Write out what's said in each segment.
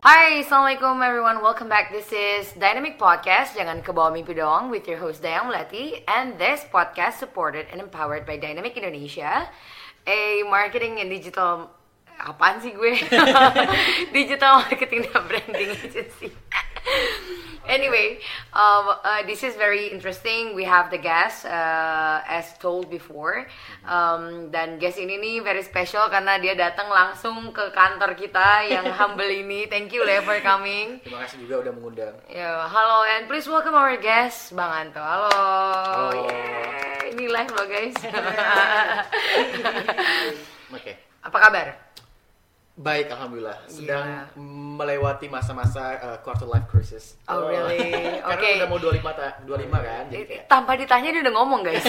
Hai, Assalamualaikum everyone. Welcome back. This is Dynamic Podcast. Jangan ke bawah mimpi doang with your host Dayang Leti. And this podcast supported and empowered by Dynamic Indonesia, a marketing and digital apaan sih gue? digital marketing dan branding agency. anyway, um, uh, this is very interesting. We have the guest, uh, as told before, um, dan guest ini nih very special karena dia datang langsung ke kantor kita yang humble ini. Thank you Le for coming. Terima kasih juga udah mengundang. Ya, halo and please welcome our guest, Bang Anto. Halo. Halo. Yeay, ini live loh guys. Oke. Apa kabar? Baik, alhamdulillah. Sedang Gila. melewati masa-masa uh, quarter life crisis. Oh, really? Karena Oke. udah mau 25 ta 25 kan. Jadi kayak Tanpa ditanya dia udah ngomong guys.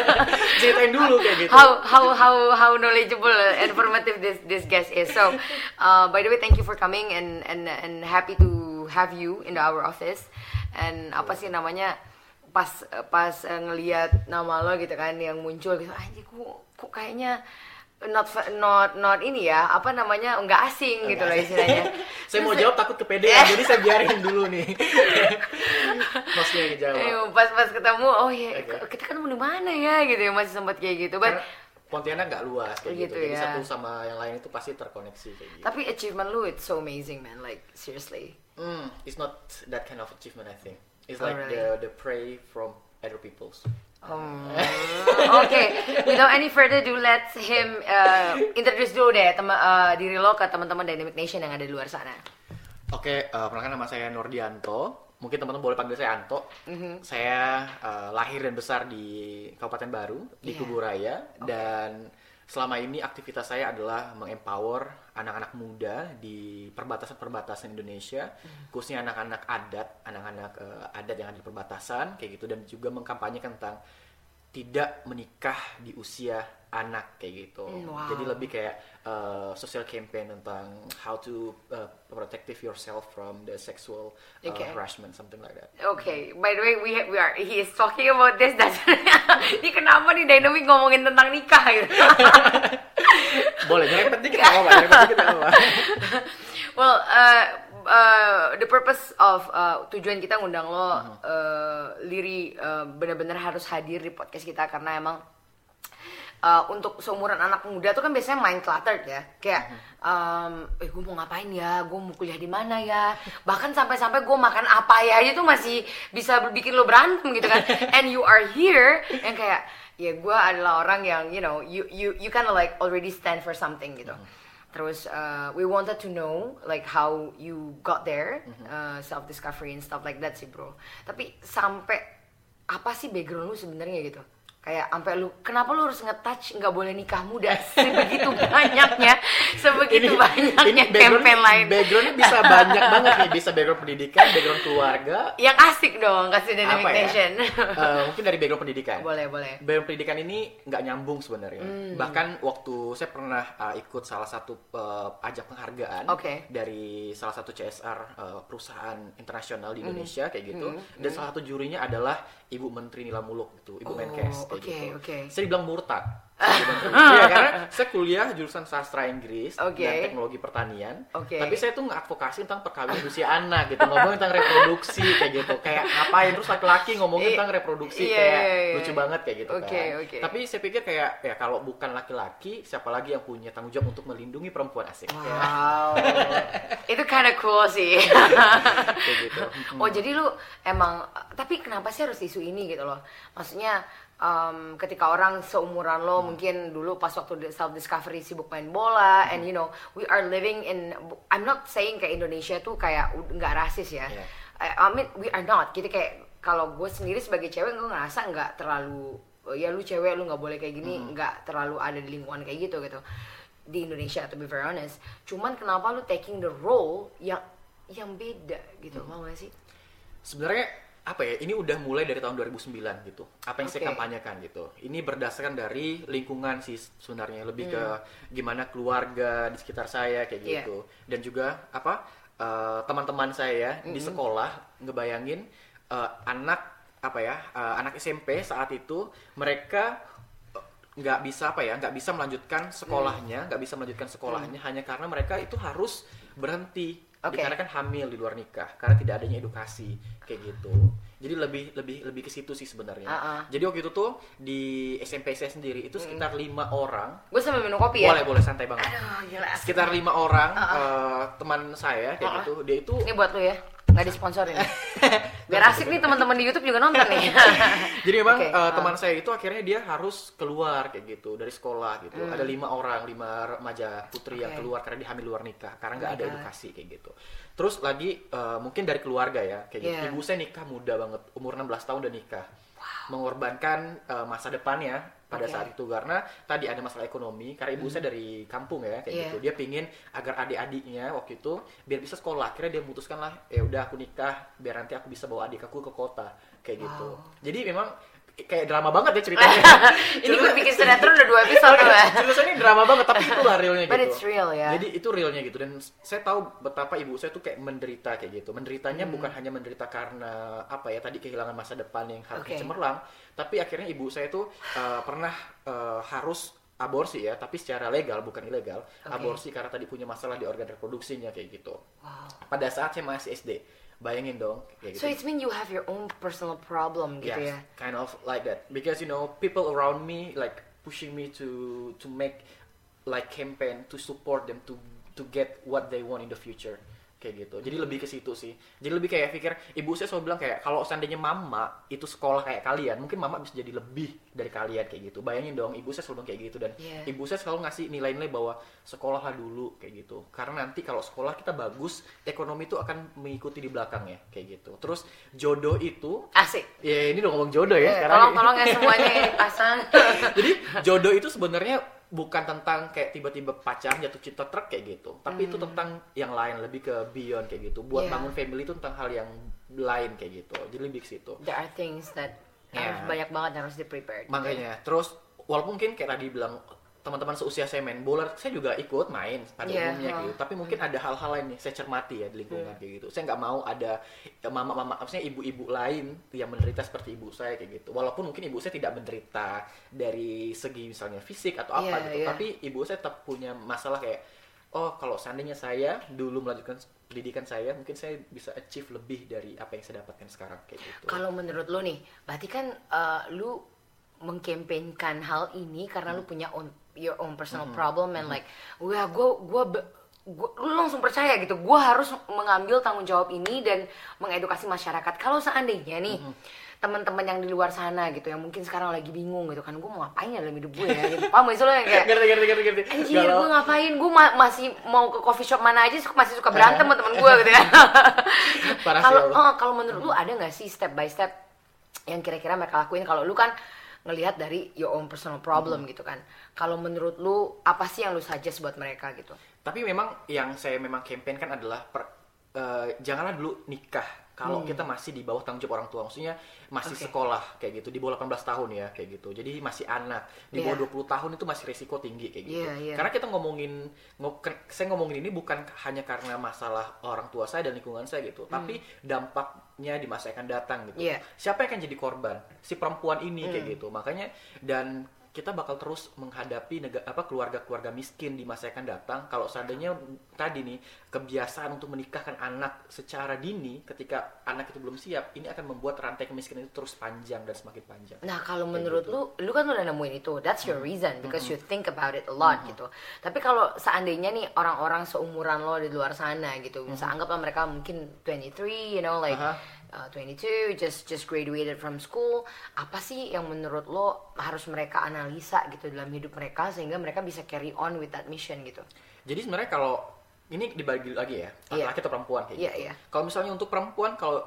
ceritain dulu kayak gitu. how how how how knowledgeable and informative this this guest is. So, uh, by the way, thank you for coming and and and happy to have you in our office. And apa sih namanya pas pas uh, ngelihat nama lo gitu kan yang muncul gitu, anjir kok kok kayaknya not not not ini ya apa namanya nggak asing gitu loh istilahnya. saya mau jawab takut kepedean, jadi saya biarin dulu nih. Maksudnya yang dijawab. Eh, pas pas ketemu oh ya Oke. kita kan di mana ya gitu ya masih sempat kayak gitu. But Karena Pontianak nggak luas kayak Gitu gitu. Jadi ya. satu sama yang lain itu pasti terkoneksi kayak gitu. tapi achievement lu it's so amazing man like seriously. Hmm, it's not that kind of achievement I think. It's Oh, like really? the the prey from other people's. Hmm, Oke, without any further ado, let's him uh, introduce dulu deh tema, uh, diri lo ke teman-teman Dynamic Nation yang ada di luar sana. Oke, eh perkenalkan nama saya Nordianto. Mungkin teman-teman boleh panggil saya Anto. Saya eh, lahir dan besar di Kabupaten Baru, di Iya. Kuburaya. Dan selama ini aktivitas saya adalah mengempower anak-anak muda di perbatasan-perbatasan Indonesia. Khususnya anak-anak adat, anak-anak eh, adat yang ada di perbatasan, kayak gitu. Dan juga mengkampanyekan tentang tidak menikah di usia anak kayak gitu. Hmm, wow. Jadi lebih kayak uh, social campaign tentang how to uh, protective yourself from the sexual uh, Okay. harassment something like that. Oke, by the way, we we are he is talking about this. That's ini kenapa nih Dynamic ngomongin tentang nikah gitu? Boleh, apa-apa, nyerempet dikit nggak apa-apa. well, uh, uh, the purpose of uh, tujuan kita ngundang lo, uh, Liri uh, benar-benar harus hadir di podcast kita karena emang uh, untuk seumuran anak muda tuh kan biasanya main cluttered ya, kayak, um, eh gue mau ngapain ya, gue mau kuliah di mana ya, bahkan sampai-sampai gue makan apa ya, itu masih bisa bikin lo berantem gitu kan, and you are here yang kayak ya gue adalah orang yang you know you you you kind of like already stand for something gitu. Terus uh, we wanted to know like how you got there, uh, self discovery and stuff like that sih bro. Tapi sampai apa sih background lu sebenarnya gitu? Kayak sampai lu kenapa lu harus nge-touch nggak boleh nikah muda sebegitu banyaknya, sebegitu banyaknya background- campaign lain. Backgroundnya bisa banyak banget nih, bisa background pendidikan, background keluarga. Yang asik dong kasih dynamic Apa ya? nation. Eh, mungkin dari background pendidikan. boleh boleh. Background pendidikan ini nggak nyambung sebenarnya. Hmm. Bahkan waktu saya pernah uh, ikut salah satu uh, ajak penghargaan Oke. dari salah satu CSR uh, perusahaan internasional di Hmm. Indonesia kayak gitu. Dan salah satu jurinya adalah Ibu Menteri Nila Muluk gitu, Ibu Oh, Menkes kayak oke, gitu. oke. Saya dibilang murtad. Iya karena saya kuliah jurusan sastra Inggris Oke. dan teknologi pertanian. Oke. Tapi saya tuh ngadvokasi tentang perkawinan usia anak gitu, ngomongin tentang reproduksi kayak gitu. Kayak ngapain terus laki-laki ngomongin tentang reproduksi iya, kayak iya, iya. lucu banget kayak gitu Oke, kan. oke. Tapi saya pikir kayak ya kalau bukan laki-laki, siapa lagi yang punya tanggung jawab untuk melindungi perempuan asik. Ya, Wow, itu kind of cool sih. kayak gitu. oh jadi lu emang, tapi kenapa sih harus isu ini gitu loh? Maksudnya um, ketika orang seumuran lo Hmm. mungkin dulu pas waktu self discovery sibuk main bola, and Hmm. you know we are living in, I'm not saying kayak Indonesia tuh kayak nggak rasis ya. Iya. I, I mean we are not. Jadi kayak kalau gue sendiri sebagai cewek gue ngerasa nggak terlalu ya lu cewek lu nggak boleh kayak gini Hmm. nggak terlalu ada di lingkungan kayak gitu gitu di Indonesia to be very honest cuman kenapa lu taking the role yang yang beda gitu Hmm. mau gak sih Sebenarnya apa ya? Ini udah mulai dari tahun 2009 gitu. Apa yang saya Oke. kampanyekan gitu. Ini berdasarkan dari lingkungan sih sebenarnya lebih ke Hmm. gimana keluarga di sekitar saya kayak Iya. gitu. Dan juga apa eh, teman-teman saya di sekolah ngebayangin eh, anak apa ya eh, anak SMP saat itu mereka nggak bisa apa ya nggak bisa melanjutkan sekolahnya nggak bisa melanjutkan sekolahnya hanya karena mereka itu harus berhenti Oke. dikarenakan hamil di luar nikah karena tidak adanya edukasi kayak gitu. Jadi lebih lebih lebih ke situ sih sebenarnya. Ah, ah. jadi waktu itu tuh di SMP saya sendiri itu sekitar lima orang. Gue sambil minum kopi ya? Boleh boleh santai banget. Aduh gila. Sekitar lima orang Ah, eh, teman saya kayak Ah, ah. gitu. Dia itu ini buat lu ya nggak disponsorin biar asik nih teman-teman di YouTube juga nonton nih Jadi memang Oke, eh, ah. teman saya itu akhirnya dia harus keluar kayak gitu dari sekolah gitu. Ada lima orang, lima remaja putri yang Hmm. Oke. keluar karena dia hamil luar nikah karena Oh nggak my ada God. edukasi kayak gitu. Terus lagi eh, mungkin dari keluarga ya kayak gitu. Yeah. Ibu saya nikah muda banget, umur 16 tahun udah nikah. Mengorbankan eh, masa depannya pada Oke. saat itu karena tadi ada masalah ekonomi karena ibu saya dari kampung ya kayak Hmm. Iya. gitu. Dia pingin agar adik-adiknya waktu itu biar bisa sekolah. Akhirnya dia memutuskan lah, ya udah aku nikah biar nanti aku bisa bawa adik aku ke kota kayak gitu. Wow. Jadi memang kayak drama banget ya ceritanya. ini gue bikin sinetron udah dua episode tuh ya Cerita saya ini drama banget tapi itulah realnya But gitu. it's real, ya. Jadi itu realnya gitu dan saya tahu betapa ibu saya tuh kayak menderita kayak gitu. Menderitanya Hmm. bukan hanya menderita karena apa ya tadi kehilangan masa depan yang harusnya Oke. cemerlang, tapi akhirnya ibu saya tuh eh, pernah eh, harus aborsi ya, tapi secara legal bukan ilegal. Oke. Aborsi karena tadi punya masalah di organ reproduksinya kayak gitu. wow Pada saat saya masih SD. Bayangin dong so gitu. it's mean you have your own personal problem gitu Yes, ya kind of like that. Because you know, people around me like pushing me to to make like campaign to support them to to get what they want in the future kayak gitu. Jadi lebih ke situ sih. Jadi lebih kayak pikir ibu saya selalu bilang kayak kalau seandainya mama itu sekolah kayak kalian, mungkin mama bisa jadi lebih dari kalian kayak gitu. Bayangin dong, ibu saya selalu bilang kayak gitu dan Yeah. ibu saya selalu ngasih nilai-nilai bahwa sekolahlah dulu kayak gitu. Karena nanti kalau sekolah kita bagus, ekonomi itu akan mengikuti di belakangnya kayak gitu. Terus jodoh itu asik Ya ini udah ngomong jodoh ya sekarang. tolong tolong ya semuanya yang dipasang Jadi jodoh itu sebenarnya bukan tentang kayak tiba-tiba pacaran jatuh cinta truk kayak gitu. Tapi itu tentang yang lain lebih ke beyond kayak gitu. Buat Hmm. Yeah. bangun family itu tentang hal yang lain kayak gitu. Jadi lebih ke situ. there are things that harus Yeah. banyak banget yang harus di prepared Makanya terus walaupun mungkin kayak tadi bilang teman-teman seusia saya main bola, saya juga ikut main pada Yeah, umumnya huh. gitu. Tapi mungkin ada hal-hal lain nih saya cermati ya di lingkungan kayak gitu. Saya nggak mau ada ya, mama-mama, maksudnya ibu-ibu lain yang menderita seperti ibu saya kayak gitu. Walaupun mungkin ibu saya tidak menderita dari segi misalnya fisik atau apa Yeah, gitu, yeah. tapi ibu saya tetap punya masalah kayak oh kalau seandainya saya dulu melanjutkan pendidikan saya, mungkin saya bisa achieve lebih dari apa yang saya dapatkan sekarang kayak gitu. Kalau menurut lu nih, berarti kan eh, lu mengkampanyekan hal ini karena lu punya own, your own personal problem and like, wah gue gue gua, lu langsung percaya gitu, gue harus mengambil tanggung jawab ini dan mengedukasi masyarakat. Kalau seandainya nih teman-teman yang di luar sana gitu, yang mungkin sekarang lagi bingung gitu kan, gue mau ngapain ya dalam hidup gue ya? Gitu. Paham gak sih lo yang kayak ngerti ngerti ngerti ngerti. Anjir, gue ngapain? Gue ma- masih mau ke coffee shop mana aja, masih suka berantem sama temen gue gitu ya. Kalau lo. oh, kalau menurut lu ada nggak sih step by step yang kira-kira mereka lakuin? Kalau lu kan ngelihat dari your own personal problem gitu kan. Kalau menurut lu apa sih yang lu suggest buat mereka gitu? Tapi memang yang saya memang campaign kan adalah per- eh, janganlah dulu nikah kalau kita masih di bawah tanggung jawab orang tua. Maksudnya masih Hmm. Oke. sekolah kayak gitu, di bawah 18 tahun ya kayak gitu. Jadi masih anak. Di bawah Iya. 20 tahun itu masih resiko tinggi kayak gitu. Iya, iya. Karena kita ngomongin saya ngomongin ini bukan hanya karena masalah orang tua saya dan lingkungan saya gitu, tapi dampaknya di masa yang akan datang gitu. Hmm. Iya. Siapa yang akan jadi korban? Si perempuan ini kayak gitu. Makanya dan kita bakal terus menghadapi nega, apa keluarga-keluarga miskin di masa yang akan datang kalau seandainya tadi nih kebiasaan untuk menikahkan anak secara dini ketika anak itu belum siap ini akan membuat rantai kemiskinan itu terus panjang dan semakin panjang. Nah kalau Kayak menurut gitu. lu, lu kan udah nemuin itu, that's your reason because you think about it a lot gitu. Tapi kalau seandainya nih orang-orang seumuran lo di luar sana gitu, misalnya anggaplah mereka mungkin 23, you know like Aha. Uh, 22, just just graduated from school, apa sih yang menurut lo harus mereka analisa gitu dalam hidup mereka sehingga mereka bisa carry on with that mission gitu? Jadi sebenarnya kalau ini dibagi lagi ya, Iya. laki-laki atau perempuan kayak Iya, gitu. iya. Kalau misalnya untuk perempuan kalau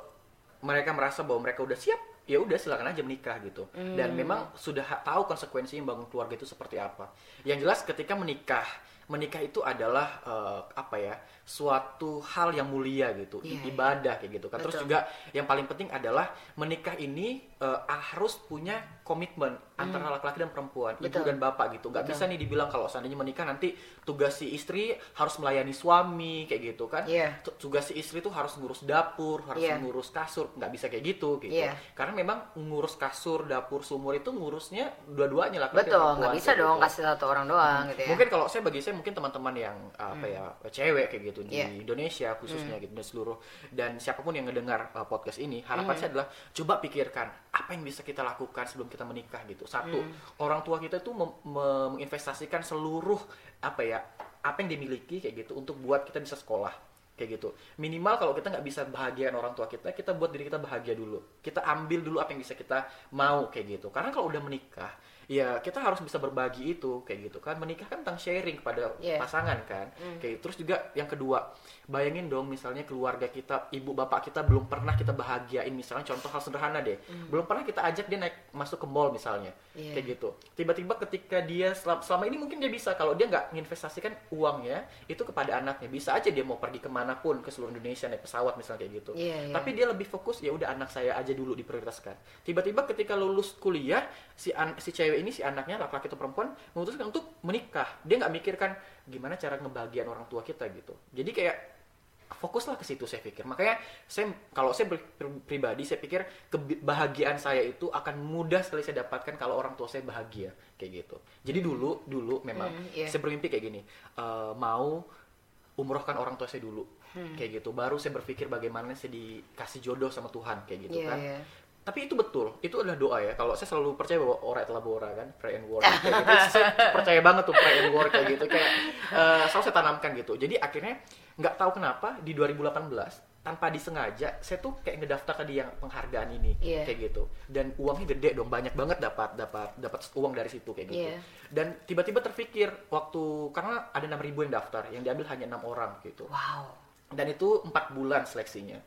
mereka merasa bahwa mereka udah siap, ya udah silakan aja menikah gitu. Dan Hmm. memang sudah tahu konsekuensi membangun keluarga itu seperti apa. Yang jelas ketika menikah, menikah itu adalah eh, apa ya? Suatu hal yang mulia gitu, Iya, iya. ibadah kayak gitu kan. Terus juga yang paling penting adalah menikah ini eh, harus punya komitmen antara laki-laki dan perempuan, ibu Hmm. Betul. dan bapak gitu. Nggak Betul. bisa nih dibilang kalau seandainya menikah nanti tugas si istri harus melayani suami kayak gitu kan. Iya. Tu- Tugas si istri tuh harus ngurus dapur, harus Iya. ngurus kasur, nggak bisa kayak gitu gitu. Iya. Karena memang ngurus kasur, dapur, sumur itu ngurusnya dua-duanya laki-laki Betul, nggak bisa dong gitu. kasih satu orang doang gitu ya. Mungkin kalau saya bagi saya mungkin teman-teman yang apa ya cewek kayak gitu di Iya. Indonesia khususnya gitu dan seluruh dan siapa pun yang ngedengar uh, podcast ini harapan Hmm. saya adalah coba pikirkan apa yang bisa kita lakukan sebelum kita menikah gitu. Satu, Hmm. orang tua kita tuh mem- menginvestasikan seluruh apa ya apa yang dimiliki kayak gitu untuk buat kita bisa sekolah kayak gitu. Minimal kalau kita nggak bisa bahagiain orang tua kita kita buat diri kita bahagia dulu. Kita ambil dulu apa yang bisa kita mau kayak gitu. Karena kalau udah menikah ya kita harus bisa berbagi itu kayak gitu kan. Menikah kan tentang sharing kepada Yeah. pasangan kan. Kayak terus juga yang kedua bayangin dong misalnya keluarga kita ibu bapak kita belum pernah kita bahagiain. Misalnya contoh hal sederhana deh. Belum pernah kita ajak dia naik masuk ke mall misalnya. Iya. kayak gitu. Tiba-tiba ketika dia selama, selama ini mungkin dia bisa. Kalau dia nggak menginvestasikan uangnya itu kepada anaknya. Bisa aja dia mau pergi ke mana pun ke seluruh Indonesia naik pesawat misalnya kayak gitu. Iya, iya. tapi dia lebih fokus ya udah anak saya aja dulu diprioritaskan. Tiba-tiba ketika lulus kuliah si an si cewek ini si anaknya laki-laki atau perempuan memutuskan untuk menikah. Dia nggak mikirkan gimana cara ngebahagiain orang tua kita gitu. Jadi kayak fokuslah ke situ saya pikir. Makanya saya kalau saya pri- pri- pribadi saya pikir kebahagiaan saya itu akan mudah sekali saya dapatkan kalau orang tua saya bahagia kayak gitu. Jadi dulu dulu memang Hmm, iya. saya bermimpi kayak gini eh, mau umrohkan orang tua saya dulu Hmm. kayak gitu. Baru saya berpikir bagaimana saya dikasih jodoh sama Tuhan kayak gitu Iya, kan. iya. tapi itu betul. Itu adalah doa ya. Kalau saya selalu percaya bahwa ora et labora kan pray and work kayak gitu. Saya percaya banget tuh pray and work kayak gitu. Kayak eh, selalu saya tanamkan gitu. Jadi akhirnya nggak tahu kenapa di 2018 tanpa disengaja saya tuh kayak ngedaftar tadi yang penghargaan ini Iya. kayak gitu. Dan uangnya gede dong. Banyak banget dapat dapat dapat uang dari situ kayak gitu. Iya. dan tiba-tiba terpikir waktu karena ada 6000 yang daftar yang diambil hanya enam orang gitu. Wow. Dan itu empat bulan seleksinya.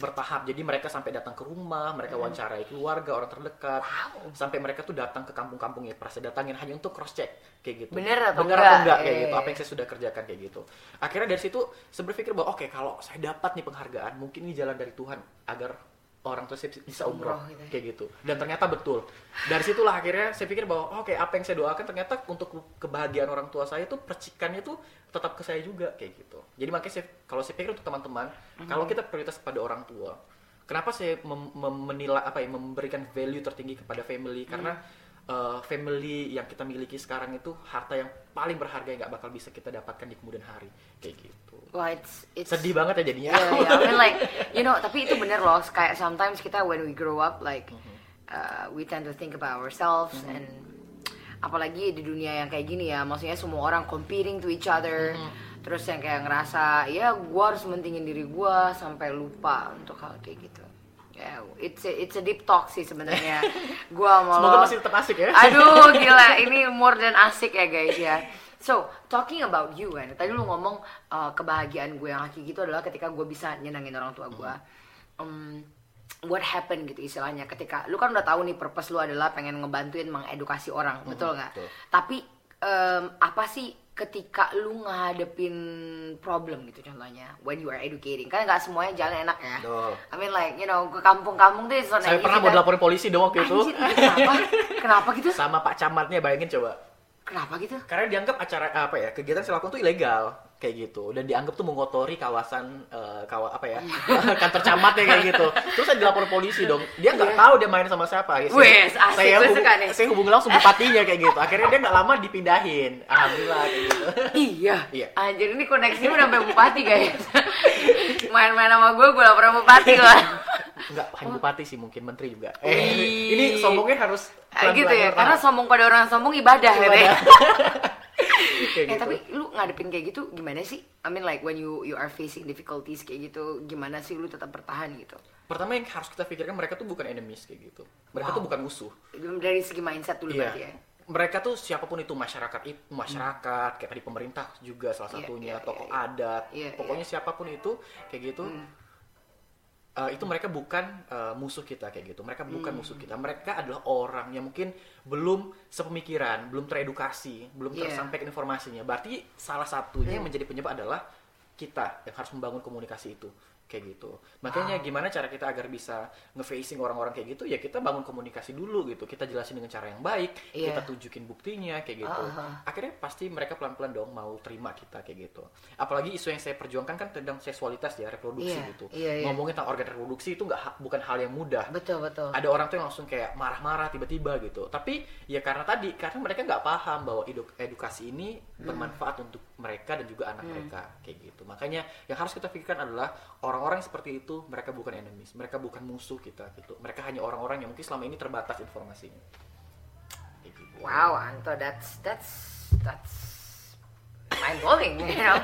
Bertahap. Jadi mereka sampai datang ke rumah mereka wawancarai keluarga orang terdekat. Wow. sampai mereka tuh datang ke kampung-kampung yang pernah saya datangin hanya untuk cross check kayak gitu. Bener atau Bener enggak? enggak kayak Iya, gitu. Iya. apa yang saya sudah kerjakan kayak gitu. Akhirnya dari situ saya berpikir bahwa oke kalau saya dapat nih penghargaan mungkin ini jalan dari Tuhan agar orang tua saya bisa umroh Umroh gitu ya. kayak gitu dan ternyata betul dari situlah akhirnya saya pikir bahwa oke apa yang saya doakan ternyata untuk kebahagiaan orang tua saya itu percikannya tuh tetap ke saya juga kayak gitu jadi makanya saya kalau saya pikir untuk teman-teman Mhm. kalau kita prioritas kepada orang tua kenapa saya mem- mem- menilai apa ya memberikan value tertinggi kepada family karena Mhm. Uh, family yang kita miliki sekarang itu harta yang paling berharga yang nggak bakal bisa kita dapatkan di kemudian hari kayak gitu Wah, it's, it's sedih banget ya jadinya Iya, iya. I mean like, you know, tapi itu bener loh. Kayak sometimes kita when we grow up, like, Mm-hmm. uh, we tend to think about ourselves and apalagi di dunia yang kayak gini ya, maksudnya semua orang competing to each other. Mm-hmm. Terus yang kayak ngerasa, ya gua harus mentingin diri gua sampai lupa untuk hal kayak gitu. Ya, it's a, it's a deep talk sih sebenarnya. gua mau semoga masih tetap asik ya Aduh gila, ini more than asik ya guys ya. So, talking about you kan, tadi lu ngomong uh, kebahagiaan gue yang hakiki itu adalah ketika gue bisa nyenangin orang tua gue. Um, what happened gitu istilahnya ketika lu kan udah tahu nih purpose lu adalah pengen ngebantuin mengedukasi orang, betul nggak? Tapi um, apa sih ketika lu ngadepin problem gitu contohnya when you are educating kan nggak semuanya jalan enak ya. Betul. I mean like you know ke kampung-kampung tuh it's not saya easy pernah mau kan. laporin polisi dong waktu itu Anjir, kenapa? Kenapa gitu? sama Pak Camatnya bayangin coba Kenapa gitu? karena dianggap acara apa ya kegiatan saya lakukan tuh ilegal kayak gitu dan dianggap tuh mengotori kawasan eh, kawa apa ya kantor camatnya kayak gitu terus saya dilapor polisi dong dia nggak tahu dia main sama siapa Saya- Wes, asik, saya hubung- suka nih. saya hubungi langsung bupatinya kayak gitu akhirnya dia nggak lama dipindahin alhamdulillah kayak gitu Iya. Iya. Anjir ini koneksinya udah sampai bupati guys. Main-main sama gue, gue lapor sama bupati lah. nggak hanya bupati sih mungkin menteri juga Wih. eh, ini sombongnya harus Ah, gitu pelan-pelan ya, karena sombong pada orang sombong ibadah gitu ya. kayak Eh gitu. tapi lu ngadepin kayak gitu gimana sih? I mean like when you you are facing difficulties kayak gitu, gimana sih lu tetap bertahan gitu? pertama yang harus kita pikirkan mereka tuh bukan enemies kayak gitu mereka Wow. tuh bukan musuh Dari segi mindset dulu Iya. berarti ya. Mereka tuh siapa pun itu masyarakat itu masyarakat kayak tadi pemerintah juga salah Iya, satunya iya, tokoh iya, iya. adat Iya, pokoknya siapa pun itu kayak gitu eh, itu mereka bukan eh, musuh kita kayak gitu mereka bukan musuh kita mereka adalah orang yang mungkin belum sepemikiran belum teredukasi belum Iya. tersampaikan informasinya. Berarti salah satunya yang menjadi penyebab adalah kita yang harus membangun komunikasi itu kayak gitu. Makanya gimana cara kita agar bisa nge-facing orang-orang kayak gitu? Ya kita bangun komunikasi dulu gitu. Kita jelasin dengan cara yang baik Iya. kita tunjukin buktinya kayak gitu. Ah, akhirnya pasti mereka pelan-pelan dong mau terima kita kayak gitu. Apalagi isu yang saya perjuangkan kan tentang seksualitas ya reproduksi Iya, gitu. iya, iya. ngomongin tentang organ reproduksi itu nggak bukan hal yang mudah. Betul betul. ada orang tuh yang langsung kayak marah-marah tiba-tiba gitu. Tapi ya karena tadi karena mereka nggak paham bahwa edu- edukasi ini bermanfaat untuk mereka dan juga anak mereka kayak gitu makanya yang harus kita pikirkan adalah orang-orang seperti itu mereka bukan enemies mereka bukan musuh kita gitu mereka hanya orang-orang yang mungkin selama ini terbatas informasinya Kayak gitu. Wow, Anto, that's that's that's mind blowing, you know.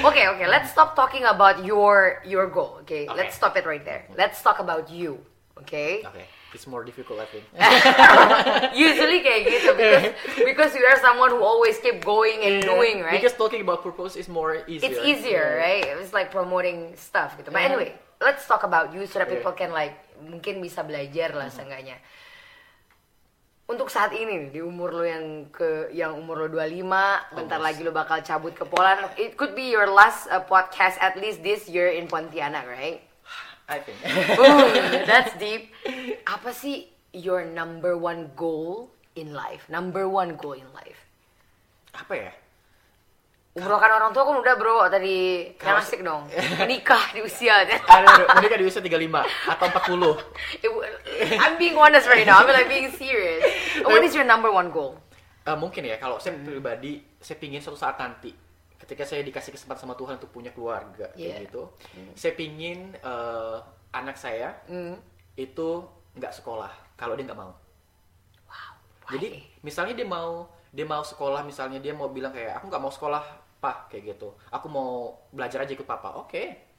Okay, okay, let's stop talking about your your goal. Okay, Okay. let's stop it right there. Let's talk about you. Okay. Oke, it's more difficult I think. Usually kayak gitu because because you are someone who always keep going and doing, right? Because talking about purpose is more easier. it's easier, Yeah. right? It's like promoting stuff gitu. But Yeah. anyway, let's talk about you so that Yeah. people can like mungkin bisa belajar lah seenggaknya. Untuk saat ini di umur lo yang ke yang umur lo 25, bentar Almost. lagi lo bakal cabut ke Poland. It could be your last uh, podcast at least this year in Pontianak, right? I think. Ooh, that's deep. Apa sih your number one goal in life? Number one goal in life? Apa ya? Umrohkan orang tua kan udah bro tadi yang asik dong. Menikah di usia. Aduh, menikah di usia 35 atau 40. It w- I'm being honest right now. I'm like being serious. What is your number one goal? Eh, mungkin ya kalau saya pribadi saya pingin suatu saat nanti ketika saya dikasih kesempatan sama Tuhan untuk punya keluarga Yeah. kayak gitu saya pingin eh, anak saya Hmm. itu nggak sekolah kalau dia nggak mau Wow. jadi misalnya dia mau dia mau sekolah misalnya dia mau bilang kayak aku nggak mau sekolah pak kayak gitu aku mau belajar aja ikut papa oke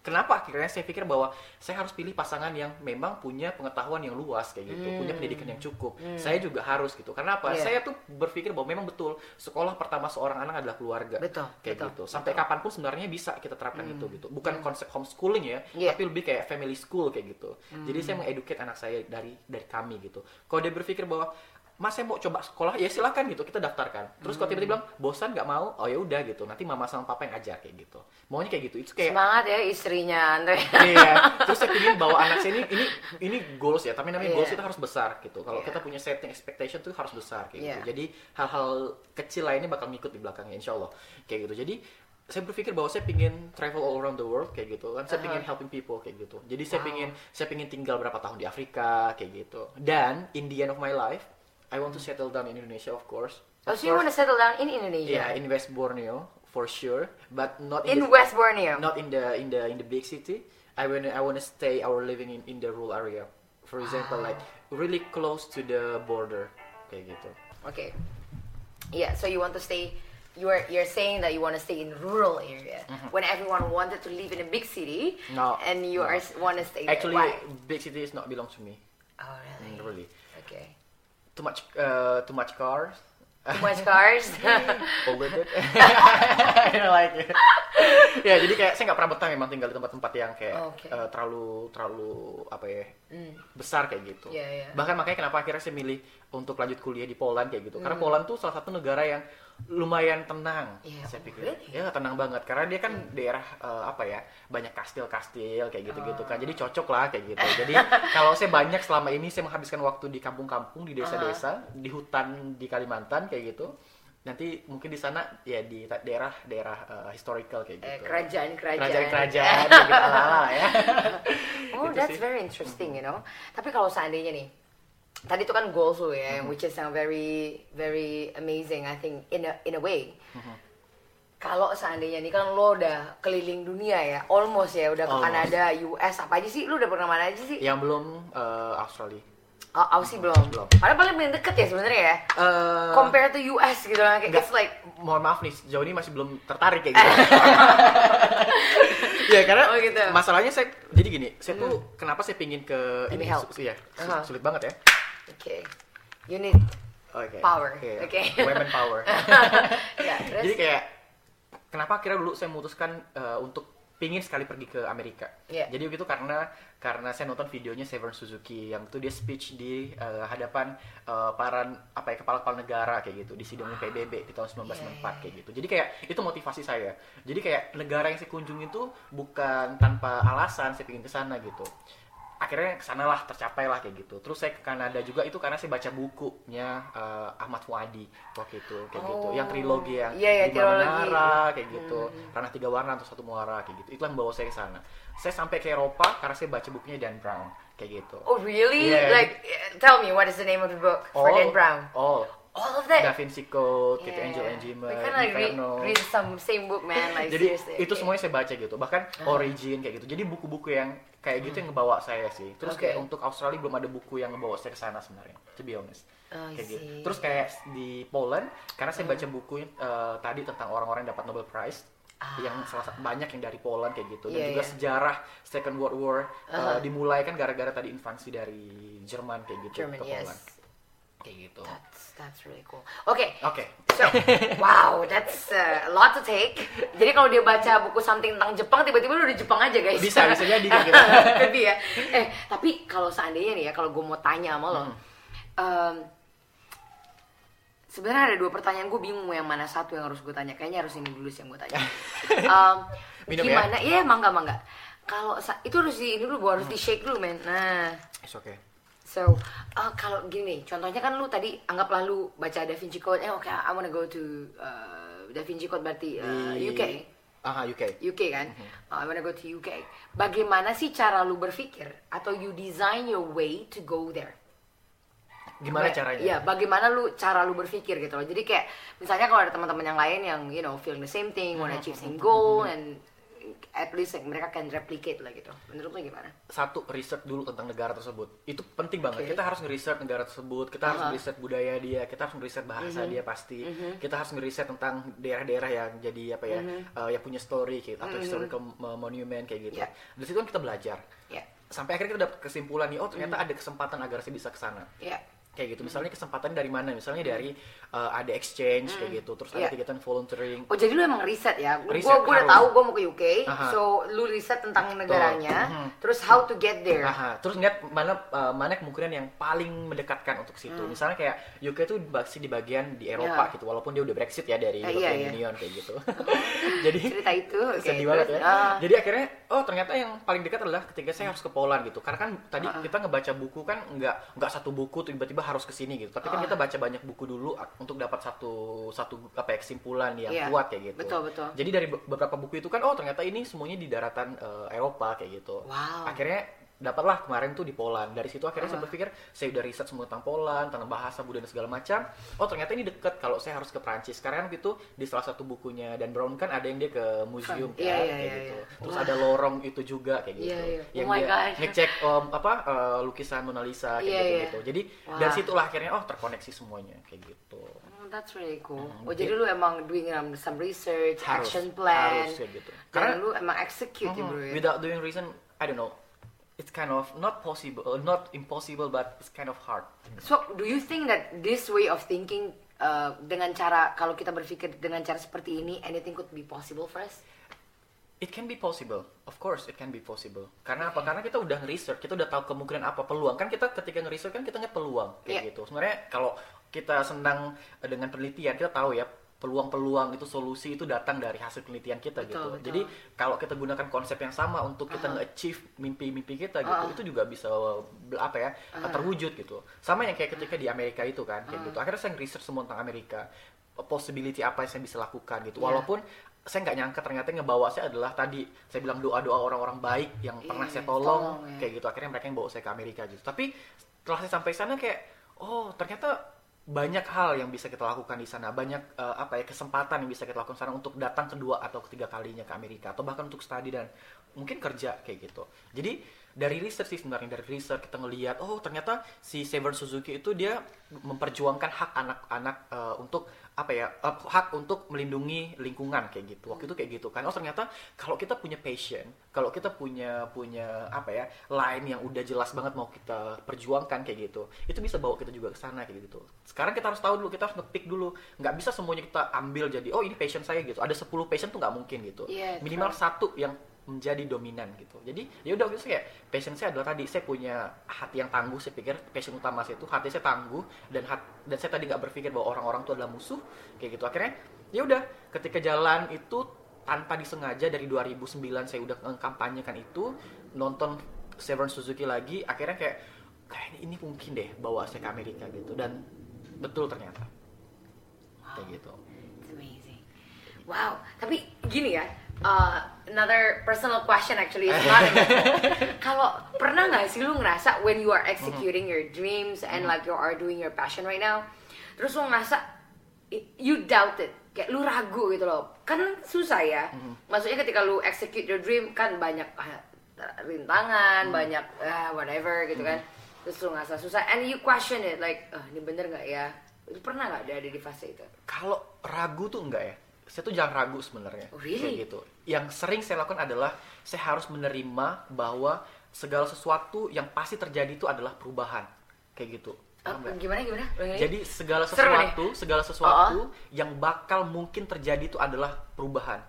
kenapa? Akhirnya saya pikir bahwa saya harus pilih pasangan yang memang punya pengetahuan yang luas kayak gitu punya pendidikan yang cukup. Saya juga harus gitu. Karena apa? Iya. saya tuh berpikir bahwa memang betul sekolah pertama seorang anak adalah keluarga. Betul, kayak betul, gitu. Sampai kapan pun sebenarnya bisa kita terapkan itu gitu. Bukan konsep homeschooling ya Iya. tapi lebih kayak family school kayak gitu. Jadi saya mengeduket anak saya dari dari kami gitu. Kalau dia berpikir bahwa Mas saya mau coba sekolah. Ya silakan gitu. Kita daftarkan. Terus kalau tiba-tiba bilang bosan nggak mau? Oh ya udah gitu. Nanti mama sama papa yang ajar kayak gitu. Maunya kayak gitu. Itu kayak Semangat ya istrinya Andre. iya. Terus saya ingin bawa anak saya ini ini ini goals ya tapi namanya Iya. goals itu harus besar gitu. Kalau Iya. kita punya setting expectation tuh harus besar kayak Iya. gitu jadi hal-hal kecil lainnya bakal ngikut di belakangnya insya Allah kayak gitu. Jadi saya berpikir bahwa saya pingin travel all around the world kayak gitu. Kan saya pingin helping people kayak gitu. Jadi saya Wow. pingin saya pingin tinggal berapa tahun di Afrika kayak gitu. Dan in the end of my life I want to settle down in Indonesia of course Oh, Of so you want to settle down in Indonesia? yeah in West Borneo for sure but not in the- West Borneo. not in the in the in the big city. I wanna I wanna stay our living in in the rural area. For example, like really close to the border, kayak gitu. Okay. Yeah, so you want to stay you're you're saying that you want to stay in rural area when everyone wanted to live in a big city Mm-hmm. No, and you no. are want to stay there. Actually, Why? big city is not belong to me. Oh, really? Mm, Really, Okay. Too much uh, too much cars. Too much cars? Polluted. I don't like it. ya jadi kayak saya nggak pernah betah memang tinggal di tempat-tempat yang kayak Oke. eh, terlalu terlalu apa ya besar kayak gitu. Iya, iya. Bahkan makanya kenapa akhirnya saya milih untuk lanjut kuliah di Poland kayak gitu. Hmm. Karena Poland tuh salah satu negara yang lumayan tenang. Iya, saya pikir. really? Hmm. Ya tenang banget karena dia kan daerah eh, apa ya banyak kastil-kastil kayak gitu-gitu kan. Jadi cocok lah kayak gitu. Jadi kalau saya banyak selama ini saya menghabiskan waktu di kampung-kampung di desa-desa di hutan di Kalimantan kayak gitu. nanti mungkin di sana ya di daerah-daerah eh, historical kayak Eh, gitu. kerajaan-kerajaan. Kerajaan-kerajaan gitu ala-ala ya. Oh, Gitu that's sih. very interesting, you know. Tapi kalau seandainya nih, tadi itu kan goals lu ya, Mm-hmm. which is uh, very very amazing, I think in a in a way. Mm-hmm. Kalau seandainya nih kan lo udah keliling dunia ya, almost ya, udah ke Almost. Kanada, US, apa aja sih? Lu udah pernah mana aja sih? Yang belum eh, Australia. Oh, Aussie belum. Belum. Padahal paling paling deket ya sebenarnya ya. Eh, Compare to US gitu lah, kayak it's like mohon maaf nih, sejauh ini masih belum tertarik kayak gitu. ya karena Oh, gitu. masalahnya saya jadi gini, saya tuh kenapa saya pingin ke Let ini help. su- ya, su- Uh-huh. sulit banget ya. Okay. You need Oke. Power, Iya, oke. Women power. ya, terus Jadi kayak kenapa akhirnya dulu saya memutuskan eh, untuk pingin sekali pergi ke Amerika. Iya. Jadi begitu karena karena saya nonton videonya Severn Suzuki yang itu dia speech di eh, hadapan eh, para apa ya kepala-kepala negara kayak gitu di sidangnya PBB di tahun 1994 kayak gitu. Jadi kayak itu motivasi saya. Jadi kayak negara yang saya kunjungi itu bukan tanpa alasan saya pingin ke sana gitu. Akhirnya ke sana lah tercapai lah kayak gitu. Terus saya ke Kanada juga itu karena saya baca bukunya eh, Ahmad Fuadi waktu itu kayak gitu. Oh. Yang trilogi yang Iya, iya, Lima trilogi. Menara kayak gitu. Ranah tiga warna atau satu muara kayak gitu. Itu yang bawa saya ke sana. Saya sampai ke Eropa karena saya baca bukunya Dan Brown kayak gitu. Oh really? Yeah. Like, uh, tell me what is the name of the book for Dan Brown? All. All of that. Da Vinci Code, gitu, Yeah. Angel and Demon, of like read, Inferno. read some same book, man. Like Jadi seriously. itu okay. semuanya saya baca gitu. Bahkan Origin kayak gitu. Jadi buku-buku yang kayak gitu yang ngebawa saya sih. Terus Okay. kayak untuk Australia belum ada buku yang ngebawa saya ke sana sebenarnya. To be honest. Oh, kayak gitu. Terus kayak di Poland karena saya baca buku eh, tadi tentang orang-orang yang dapat Nobel Prize yang salah satu banyak yang dari Poland kayak gitu dan Ah. Iya, juga iya. sejarah Second World War eh, Uh-huh. dimulai kan gara-gara tadi invasi dari Jerman kayak gitu German, ke yes. Kayak gitu. That's that's really cool. Okay. Oke. So, wow, that's uh, a lot to take. Jadi kalau dia baca buku something tentang Jepang, tiba-tiba udah Jepang aja guys. Bisa, bisa jadi kayak gitu. Be ya. Eh, tapi kalau seandainya nih ya, kalau gue mau tanya sama lo, Hmm. em, sebenarnya ada dua pertanyaan gue bingung yang mana satu yang harus gue tanya. Kayaknya harus ini dulu sih yang gue tanya. Em, Minum ya? gimana? Iya, mangga mangga. Kalau itu harus di ini dulu, harus di shake dulu, men. Nah, It's okay. So, uh, kalau gini, contohnya kan lu tadi anggaplah lu baca Da Vinci Code, eh oke, I wanna go to uh, Da Vinci Code berarti uh, UK, Aha, UK. UK kan? Uh, I wanna go to UK. Bagaimana sih cara lu berpikir atau you design your way to go there? Gimana caranya? Iya, bagaimana lu cara lu berpikir gitu loh. Jadi kayak misalnya kalau ada teman-teman yang lain yang you know feeling the same thing, wanna achieve same goal and at least like, mereka can replicate lah gitu. Menurut lu gimana? satu riset dulu tentang negara tersebut itu penting banget Oke. kita harus ngeriset negara tersebut kita harus Aha. ngeriset budaya dia kita harus ngeriset bahasa Mhm. dia pasti kita harus ngeriset tentang daerah-daerah yang jadi apa ya eh, yang punya story gitu atau historical mo- monument kayak gitu Ya. dari situ kan kita belajar Ya, sampai akhirnya kita dapat kesimpulan nih oh ternyata ada kesempatan agar saya bisa ke sana ya, kayak gitu misalnya kesempatan dari mana misalnya dari eh, ada exchange kayak gitu terus ada Iya. kegiatan volunteering Oh jadi lu emang riset ya? Gue Riset, udah tahu gue mau ke UK, Aha. so lu riset tentang negaranya, Mhm. terus how to get there. Aha, terus ngeliat mana uh, mana kemungkinan yang paling mendekatkan untuk situ. Misalnya kayak UK tuh masih di bagian di Eropa Hmm. Ya. gitu, walaupun dia udah Brexit ya dari iya, European iya. Union kayak gitu. Jadi Cerita itu, oke. sedih banget ya. ah, Jadi akhirnya oh ternyata yang paling dekat adalah ketika saya harus ke Poland gitu. Karena kan tadi Ah. kita ngebaca buku kan nggak nggak satu buku tiba-tiba harus ke sini gitu. Tapi kan Ah. kita baca banyak buku dulu untuk dapat satu satu apa ya kesimpulan yang Iya, kuat kayak gitu. betul, betul. Jadi dari be- beberapa buku itu kan oh ternyata ini semuanya di daratan eh, Eropa kayak gitu. Wow. Akhirnya dapatlah kemarin tuh di Poland. Dari situ akhirnya saya Uh-huh. berpikir saya udah riset semua tentang Poland, tentang bahasa, budaya dan segala macam. Oh ternyata ini deket kalau saya harus ke Prancis. Karena kan gitu di salah satu bukunya dan Brown kan ada yang dia ke museum Iya, kan, iya, kayak iya, gitu. iya. Terus Wah. ada lorong itu juga kayak gitu. Iya, iya. Yang Oh my dia God. ngecek om, apa eh, lukisan Mona Lisa kayak Iya, gitu iya. gitu. Jadi Wah. dari situlah akhirnya oh terkoneksi semuanya kayak gitu. oh, that's really cool. Hmm, Oh jadi lu emang doing um, some research, Harus, action plan, harus kayak gitu. karena lu emang execute ya Mhm. bro ya. Without doing reason, I don't know. It's kind of not possible, uh, not impossible, but it's kind of hard. So do you think that this way of thinking uh, dengan cara kalau kita berpikir dengan cara seperti ini, anything could be possible for us? It can be possible, of course it can be possible. Karena apa? Karena kita udah nge-research, kita udah tahu kemungkinan apa peluang. Kan kita ketika nge-research kan kita ngeliat peluang kayak Iya. gitu. Sebenarnya kalau kita senang eh, dengan penelitian, kita tahu ya peluang-peluang itu solusi itu datang dari hasil penelitian kita Betul, gitu. betul. Jadi kalau kita gunakan konsep yang sama untuk kita Aha. nge-achieve mimpi-mimpi kita gitu, Ah. itu juga bisa apa ya Aha. terwujud gitu. Sama yang kayak ketika di Amerika itu kan kayak Ah. gitu. Akhirnya saya nge-research semua tentang Amerika possibility apa yang saya bisa lakukan gitu. Iya. Walaupun saya nggak nyangka ternyata yang ngebawa saya adalah tadi saya bilang doa-doa orang-orang baik yang pernah Iya, saya tolong, tolong, ya. kayak gitu. Akhirnya mereka yang bawa saya ke Amerika gitu. Tapi setelah saya sampai sana kayak oh ternyata banyak hal yang bisa kita lakukan di sana, banyak eh, apa ya kesempatan yang bisa kita lakukan sana untuk datang kedua atau ketiga kalinya ke Amerika atau bahkan untuk studi dan mungkin kerja kayak gitu. Jadi dari research sih sebenarnya dari research kita ngelihat oh ternyata si Seven Suzuki itu dia memperjuangkan hak anak-anak eh, untuk apa ya eh, hak untuk melindungi lingkungan kayak gitu. Waktu itu kayak gitu kan. Oh ternyata kalau kita punya passion kalau kita punya punya apa ya line yang udah jelas banget mau kita perjuangkan kayak gitu itu bisa bawa kita juga ke sana kayak gitu. Sekarang kita harus tahu dulu kita harus ngepick dulu. Nggak bisa semuanya kita ambil jadi oh ini passion saya gitu. Ada 10 passion tuh nggak mungkin gitu. Iya, minimal satu yang menjadi dominan gitu. Jadi ya udah gitu kayak passion saya adalah tadi saya punya hati yang tangguh. Saya pikir passion utama saya itu hati saya tangguh dan hat, dan saya tadi nggak berpikir bahwa orang-orang itu adalah musuh kayak gitu. Akhirnya ya udah ketika jalan itu tanpa disengaja dari 2009 saya udah kampanyekan itu nonton Seven Suzuki lagi akhirnya kayak kayaknya ini mungkin deh bawa saya ke Amerika gitu dan betul ternyata kayak gitu. It's amazing. Wow, tapi gini ya, uh, another personal question actually is not Kalau pernah nggak sih lu ngerasa when you are executing your dreams and like you are doing your passion right now, terus lu ngerasa you doubt it, kayak lu ragu gitu loh. Kan susah ya. Maksudnya ketika lu execute your dream kan banyak ah, rintangan, banyak ah, whatever gitu kan. Terus lu ngerasa susah and you question it like, ah ini bener nggak ya? Itu pernah nggak ada di fase itu? Kalau ragu tuh enggak ya. Saya tuh jangan ragu sebenarnya. Oh, really? Kayak gitu. Yang sering saya lakukan adalah saya harus menerima bahwa segala sesuatu yang pasti terjadi itu adalah perubahan. Kayak gitu. Nggak? gimana gimana? Jadi segala. Oh, sesuatu, segala sesuatu yang bakal mungkin terjadi itu adalah perubahan.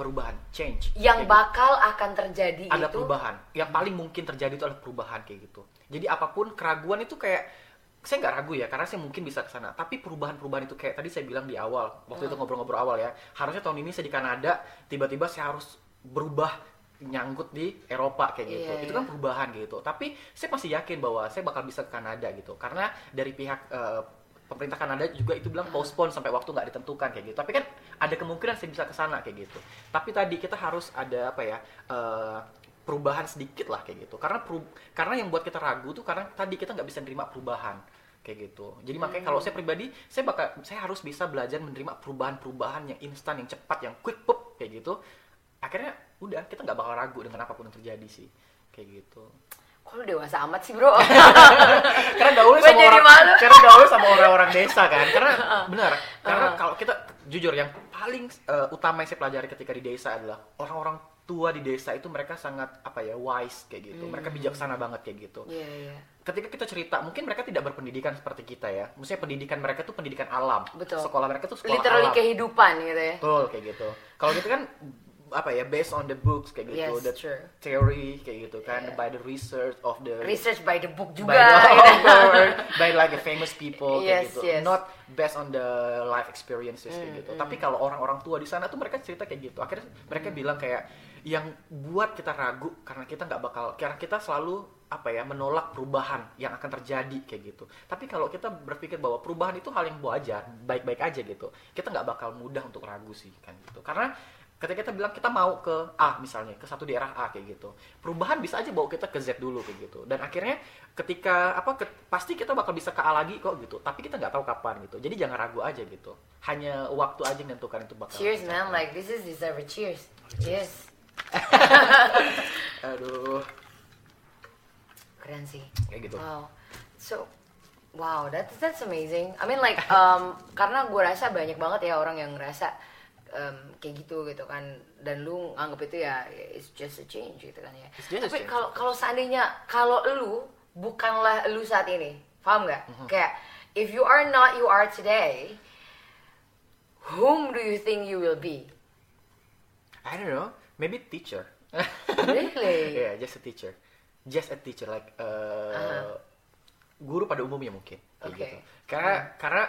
Perubahan, change. yang gitu bakal akan terjadi ada itu perubahan. Yang paling mungkin terjadi itu adalah perubahan kayak gitu. Jadi apa pun keraguan itu kayak saya nggak ragu ya karena saya mungkin bisa ke sana. Tapi perubahan-perubahan itu kayak tadi saya bilang di awal waktu itu ngobrol-ngobrol awal ya. Harusnya tahun ini saya di Kanada, tiba-tiba saya harus berubah nyangkut di Eropa kayak gitu. Iya, itu iya. kan perubahan gitu. Tapi saya masih yakin bahwa saya bakal bisa ke Kanada gitu. Karena dari pihak eh, pemerintah Kanada juga itu bilang postpone sampai waktu nggak ditentukan kayak gitu. Tapi kan ada kemungkinan saya bisa ke sana kayak gitu. Tapi tadi kita harus ada apa ya? eh, perubahan sedikit lah kayak gitu. Karena peru- karena yang buat kita ragu tuh karena tadi kita nggak bisa nerima perubahan kayak gitu. Jadi makanya kalau saya pribadi saya bakal saya harus bisa belajar menerima perubahan-perubahan yang instan, yang cepat, yang quick pop kayak gitu. Akhirnya udah kita nggak bakal ragu dengan apa pun yang terjadi sih kayak gitu. kok lu dewasa amat sih bro karena gaulnya Gua sama jadi orang malu. karena gaulnya sama orang-orang desa kan karena benar karena Uh-huh. kalau kita jujur yang paling eh, utama yang saya pelajari ketika di desa adalah orang-orang tua di desa itu mereka sangat apa ya wise kayak gitu mereka bijaksana banget kayak gitu iya iya ketika kita cerita mungkin mereka tidak berpendidikan seperti kita ya maksudnya pendidikan mereka tuh pendidikan alam Betul. sekolah mereka tuh sekolah literally alam kehidupan gitu ya betul kayak gitu kalau gitu kan apa ya based on the books kayak gitu Yes, the true. theory kayak gitu kan Yeah. by the research of the research by the book by juga the gitu. author, by like the famous people kayak Yes, gitu. yes. Not based on the life experiences kayak Hmm, gitu. Tapi kalau orang-orang tua di sana tuh mereka cerita kayak gitu. Akhirnya mereka Hmm. bilang kayak yang buat kita ragu karena kita nggak bakal karena kita selalu apa ya menolak perubahan yang akan terjadi kayak gitu. Tapi kalau kita berpikir bahwa perubahan itu hal yang wajar, baik-baik aja gitu. Kita nggak bakal mudah untuk ragu sih kan gitu. Karena ketika kita bilang kita mau ke A misalnya ke satu daerah A kayak gitu perubahan bisa aja bawa kita ke Z dulu kayak gitu. Dan akhirnya ketika apa ke- pasti kita bakal bisa ke A lagi kok gitu. Tapi kita nggak tahu kapan gitu. Jadi jangan ragu aja gitu. Hanya waktu aja yang menentukan itu bakal cheers man. like this is deserve cheers. Yes aduh keren sih kayak gitu Wow. So, wow, that's that's amazing. I mean like, um, karena gue rasa banyak banget ya orang yang ngerasa um, kayak gitu gitu kan, dan lu anggap itu ya it's just a change gitu kan ya. Tapi kalau kalau seandainya kalau lu bukanlah lu saat ini, paham nggak? Mm-hmm. Kayak if you are not you are today, whom do you think you will be? I don't know maybe teacher Really? yeah just a teacher just a teacher like uh, Uh-huh. guru pada umumnya mungkin kayak Oke. gitu karena karena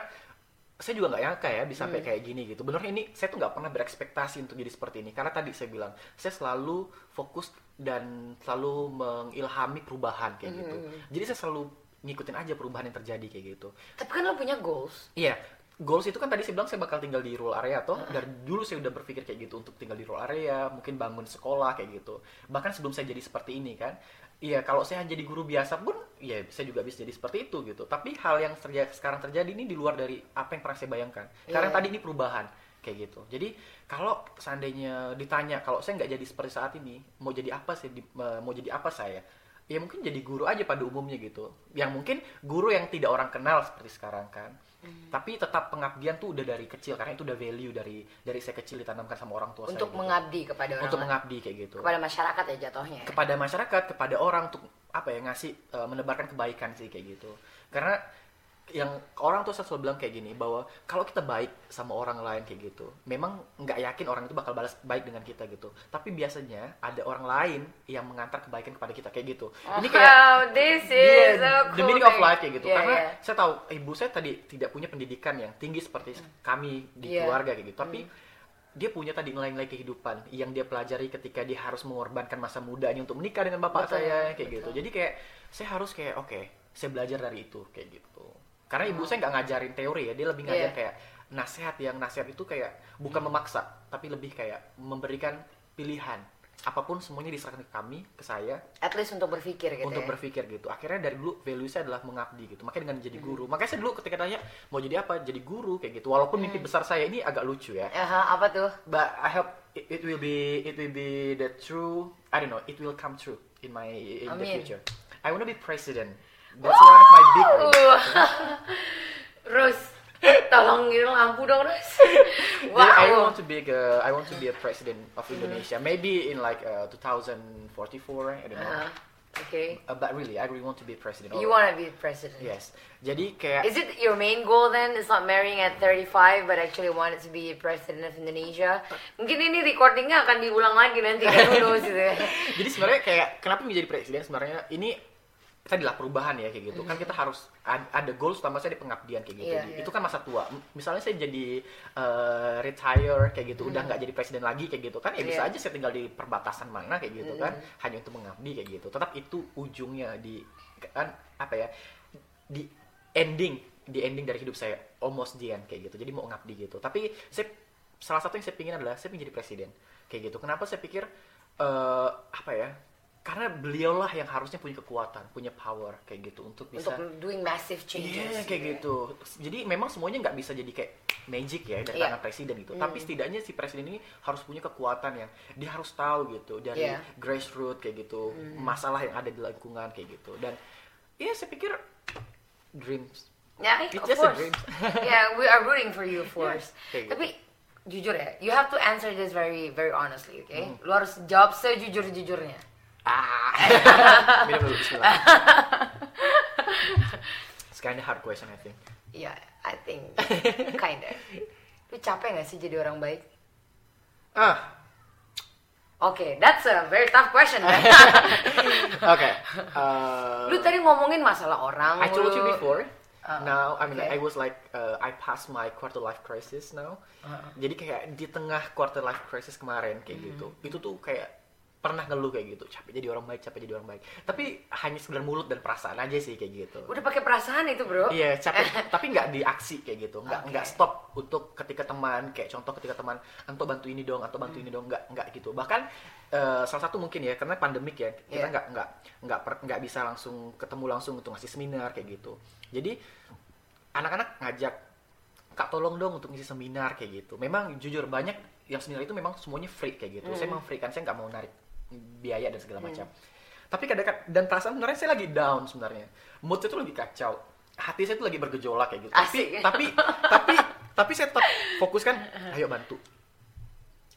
saya juga nggak nyangka ya bisa Hmm. sampai kayak gini gitu benernya ini saya tuh nggak pernah berekspektasi untuk jadi seperti ini karena tadi saya bilang saya selalu fokus dan selalu mengilhami perubahan kayak gitu Hmm. jadi saya selalu ngikutin aja perubahan yang terjadi kayak gitu Tapi kan lu punya goals. Iya, goals itu kan tadi saya bilang saya bakal tinggal di rural area toh dari dulu saya udah berpikir kayak gitu untuk tinggal di rural area mungkin bangun sekolah kayak gitu bahkan sebelum saya jadi seperti ini kan Iya, kalau saya jadi guru biasa pun, ya saya juga bisa jadi seperti itu gitu. Tapi hal yang terjadi, sekarang terjadi ini di luar dari apa yang pernah saya bayangkan. Karena Iya. tadi ini perubahan kayak gitu. Jadi kalau seandainya ditanya, kalau saya nggak jadi seperti saat ini, mau jadi apa sih? mau jadi apa saya? Ya mungkin jadi guru aja pada umumnya gitu. Yang mungkin guru yang tidak orang kenal seperti sekarang kan. Hmm. Tapi tetap pengabdian tuh udah dari kecil karena itu udah value dari dari saya kecil ditanamkan sama orang tua untuk saya. gitu. mengabdi kepada orang untuk mengabdi kayak gitu kepada masyarakat ya jatuhnya ya. kepada masyarakat, kepada orang untuk apa ya ngasih eh, menebarkan kebaikan sih kayak gitu. Karena yang orang tuh selalu bilang kayak gini bahwa kalau kita baik sama orang lain kayak gitu, memang nggak yakin orang itu bakal balas baik dengan kita gitu. Tapi biasanya ada orang lain yang mengantar kebaikan kepada kita kayak gitu. Ini kayak Wow, this is Iya, so the cool meaning of life kayak gitu. Iya, Karena iya. saya tahu ibu saya tadi tidak punya pendidikan yang tinggi seperti kami di Iya. keluarga kayak gitu. Tapi dia punya tadi nilai-nilai kehidupan yang dia pelajari ketika dia harus mengorbankan masa mudanya untuk menikah dengan bapak Betul, saya kayak betul. gitu. Jadi kayak saya harus kayak oke, saya belajar dari itu kayak gitu. Karena ibu saya nggak ngajarin teori ya, dia lebih ngajar Iya. kayak nasihat yang nasihat itu kayak bukan memaksa, tapi lebih kayak memberikan pilihan. Apa pun semuanya diserahkan ke kami, ke saya, at least untuk berpikir gitu untuk ya. berpikir gitu. Akhirnya dari dulu value saya adalah mengabdi gitu. Makanya dengan Hmm. jadi guru. Makanya saya dulu ketika tanya mau jadi apa, jadi guru kayak gitu. Walaupun Hmm. mimpi besar saya ini agak lucu ya. Aha, apa tuh But I hope it, it will be it will be the true. I don't know. It will come true in my in the Amin. future. I wanna be president. That's one of my big. Uh, Rus tolong gitu lampu dong Rus Yeah, I wow want to be a, I want to be a president of Indonesia. Maybe in like uh, 2044. I don't know. Uh-huh. okay Uh, but really, I really want to be president. you Or- wanna be president Yes. Jadi kayak Is it your main goal then? It's not marrying at 35 but actually wanted to be president of Indonesia. Mungkin ini recordingnya akan diulang lagi nanti kan knows gitu. Jadi sebenarnya kayak kenapa menjadi presiden sebenarnya ini tadi lah perubahan ya kayak gitu. Kan kita harus ad- ada goals utama saya di pengabdian kayak gitu. Di- iya. itu kan masa tua. Misalnya saya jadi eh, retire kayak gitu udah nggak jadi presiden lagi kayak gitu kan ya bisa Iya. aja saya tinggal di perbatasan mana kayak gitu kan hanya untuk mengabdi kayak gitu. Tetap itu ujungnya di kan apa ya di ending di ending dari hidup saya almost the end kayak gitu. Jadi mau ngabdi gitu. Tapi saya salah satu yang saya pingin adalah saya menjadi presiden kayak gitu. Kenapa saya pikir eh apa ya karena beliaulah yang harusnya punya kekuatan punya power kayak gitu untuk bisa Untuk doing massive changes. Iya kayak gitu. Jadi memang semuanya nggak bisa jadi kayak magic ya dari Iya. tangan presiden gitu. Tapi setidaknya si presiden ini harus punya kekuatan yang dia harus tahu gitu dari Iya. grassroots kayak gitu, masalah yang ada di lingkungan kayak gitu. Dan iya saya pikir dreams. Yeah, It's of just a course. dream. yeah, we are rooting for you, of course. kayak gitu. Tapi jujur ya, you have to answer this very very honestly, okay? Hmm. Lu harus jawab sejujur-jujurnya. Ah. Minum dulu bismillah. It's kind of hard question I think. Yeah, I think kinda. Lu capek gak sih jadi orang baik? Ah, Oke, that's a very tough question. oke. Uh, lu tadi ngomongin masalah orang. I told you before. Oh, now, I mean, okay. I was like, uh, I passed my quarter life crisis now. Uh-uh. Jadi kayak di tengah quarter life crisis kemarin kayak gitu, Mm-hmm. itu tuh kayak pernah ngeluh kayak gitu, capek jadi orang baik, capek jadi orang baik. Tapi hanya sekedar mulut dan perasaan aja sih kayak gitu. Udah pakai perasaan itu, Bro. Iya, capek, tapi nggak di aksi kayak gitu, nggak Oke. nggak stop untuk ketika teman, kayak contoh ketika teman, anto bantu ini dong, anto bantu ini Hmm. dong, nggak nggak gitu. Bahkan eh, salah satu mungkin ya, karena pandemik ya, kita Iya. nggak nggak nggak per- nggak bisa langsung ketemu langsung untuk ngasih seminar kayak gitu. Jadi anak-anak ngajak kak tolong dong untuk ngisi seminar kayak gitu. Memang jujur banyak yang seminar itu memang semuanya free kayak gitu. Saya Hmm. memang free kan, saya nggak mau narik biaya dan segala macam. Tapi kadang dan perasaan sebenarnya saya lagi down sebenarnya. Mood saya tuh lagi kacau. Hati saya tuh lagi bergejolak kayak gitu. Asik. Tapi tapi tapi tapi saya tetap fokuskan, ayo bantu,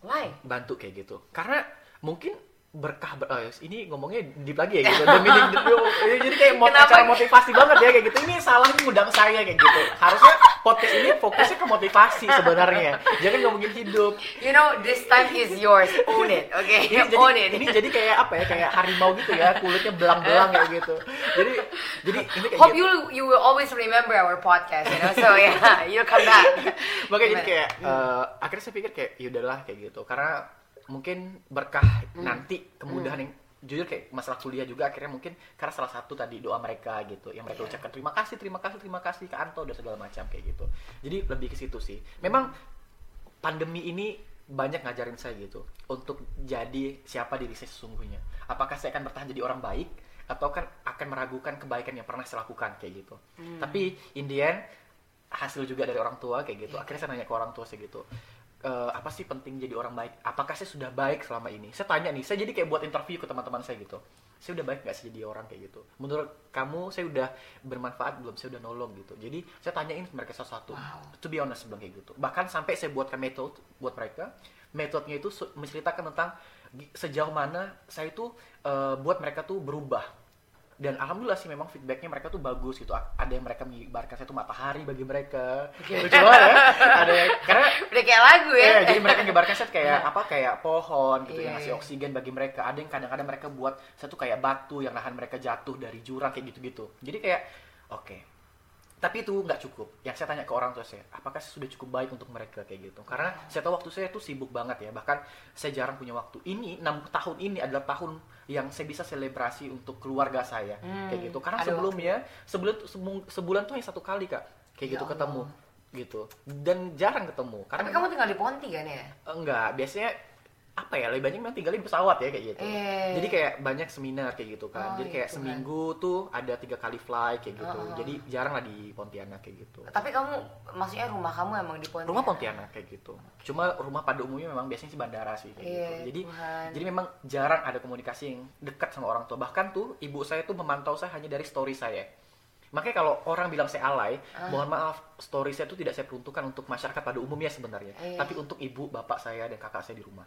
Why? bantu kayak gitu. Karena mungkin berkah ber- eh, ini ngomongnya deep lagi ya gitu. Meaning the- jadi kayak Kenapa? acara motivasi banget ya kayak gitu. Ini salahnya ngundang saya kayak gitu. Harusnya podcast ini fokusnya ke motivasi sebenarnya. Jangan ngomongin hidup. You know, this time is yours. Own it, okay? ini jadi Own it. ini jadi kayak apa ya kayak harimau gitu ya kulitnya belang-belang kayak gitu jadi jadi ini kayak Hope gitu. you you will always remember our podcast, you know. So yeah, you'll come back. makanya jadi kayak eh, akhirnya saya pikir kayak ya udahlah kayak gitu karena mungkin berkah Hmm. nanti kemudahan yang jujur kayak masalah kuliah juga akhirnya mungkin karena salah satu tadi doa mereka gitu yang mereka Iya. ucapkan terima kasih terima kasih terima kasih ke Anto dan segala macam kayak gitu. Jadi lebih ke situ sih. Memang pandemi ini banyak ngajarin saya gitu untuk jadi siapa diri saya sesungguhnya. Apakah saya akan bertahan jadi orang baik atau kan akan meragukan kebaikan yang pernah saya lakukan kayak gitu. Tapi in the end hasil juga dari orang tua kayak gitu. Akhirnya saya nanya ke orang tua saya gitu "Eh, apa sih penting jadi orang baik? Apakah saya sudah baik selama ini? Saya tanya nih saya jadi kayak buat interview ke teman-teman saya gitu. Saya udah baik nggak sih jadi orang kayak gitu? Menurut kamu saya udah bermanfaat belum? Saya udah nolong gitu. Jadi saya tanyain mereka satu-satu to be honest bilang kayak gitu. Bahkan sampai saya buatkan metode buat mereka. Metodenya itu menceritakan tentang sejauh mana saya itu eh, buat mereka tuh berubah dan alhamdulillah sih memang feedbacknya mereka tuh bagus gitu ada yang mereka mengibarkan saya tuh matahari bagi mereka lucu banget ya ada yang- karena Udah kayak lagu ya. Iya, jadi mereka nyebarkan set kayak apa kayak pohon gitu Iya, yang ngasih iya. oksigen bagi mereka. Ada yang kadang-kadang mereka buat satu kayak batu yang nahan mereka jatuh dari jurang kayak gitu-gitu. Jadi kayak oke. Tapi itu nggak cukup. Yang saya tanya ke orang tua saya, apakah saya sudah cukup baik untuk mereka kayak gitu? Karena saya tahu waktu saya tuh sibuk banget ya. Bahkan saya jarang punya waktu. Ini 6 tahun ini adalah tahun yang saya bisa selebrasi untuk keluarga saya kayak gitu. Karena sebelumnya sebulan sebulan tuh hanya satu kali kak kayak Ya gitu Allah. ketemu gitu dan jarang ketemu karena Tapi kamu tinggal di Ponti kan ya? enggak biasanya apa ya lebih banyak memang tinggal di pesawat ya kayak gitu Eh. jadi kayak banyak seminar kayak gitu kan Oh, jadi kayak Tuhan. seminggu tuh ada tiga kali fly kayak gitu Oh, oh. jadi jarang lah di Pontianak kayak gitu Tapi kamu maksudnya rumah kamu emang di Ponti? rumah Pontianak kayak gitu cuma rumah pada umumnya memang biasanya sih bandara sih kayak Iya, gitu jadi Tuhan. jadi memang jarang ada komunikasi yang dekat sama orang tua bahkan tuh ibu saya tuh memantau saya hanya dari story saya makanya kalau orang bilang saya alay Ah. mohon maaf story saya tuh tidak saya peruntukkan untuk masyarakat pada umumnya sebenarnya Iya. tapi untuk ibu bapak saya dan kakak saya di rumah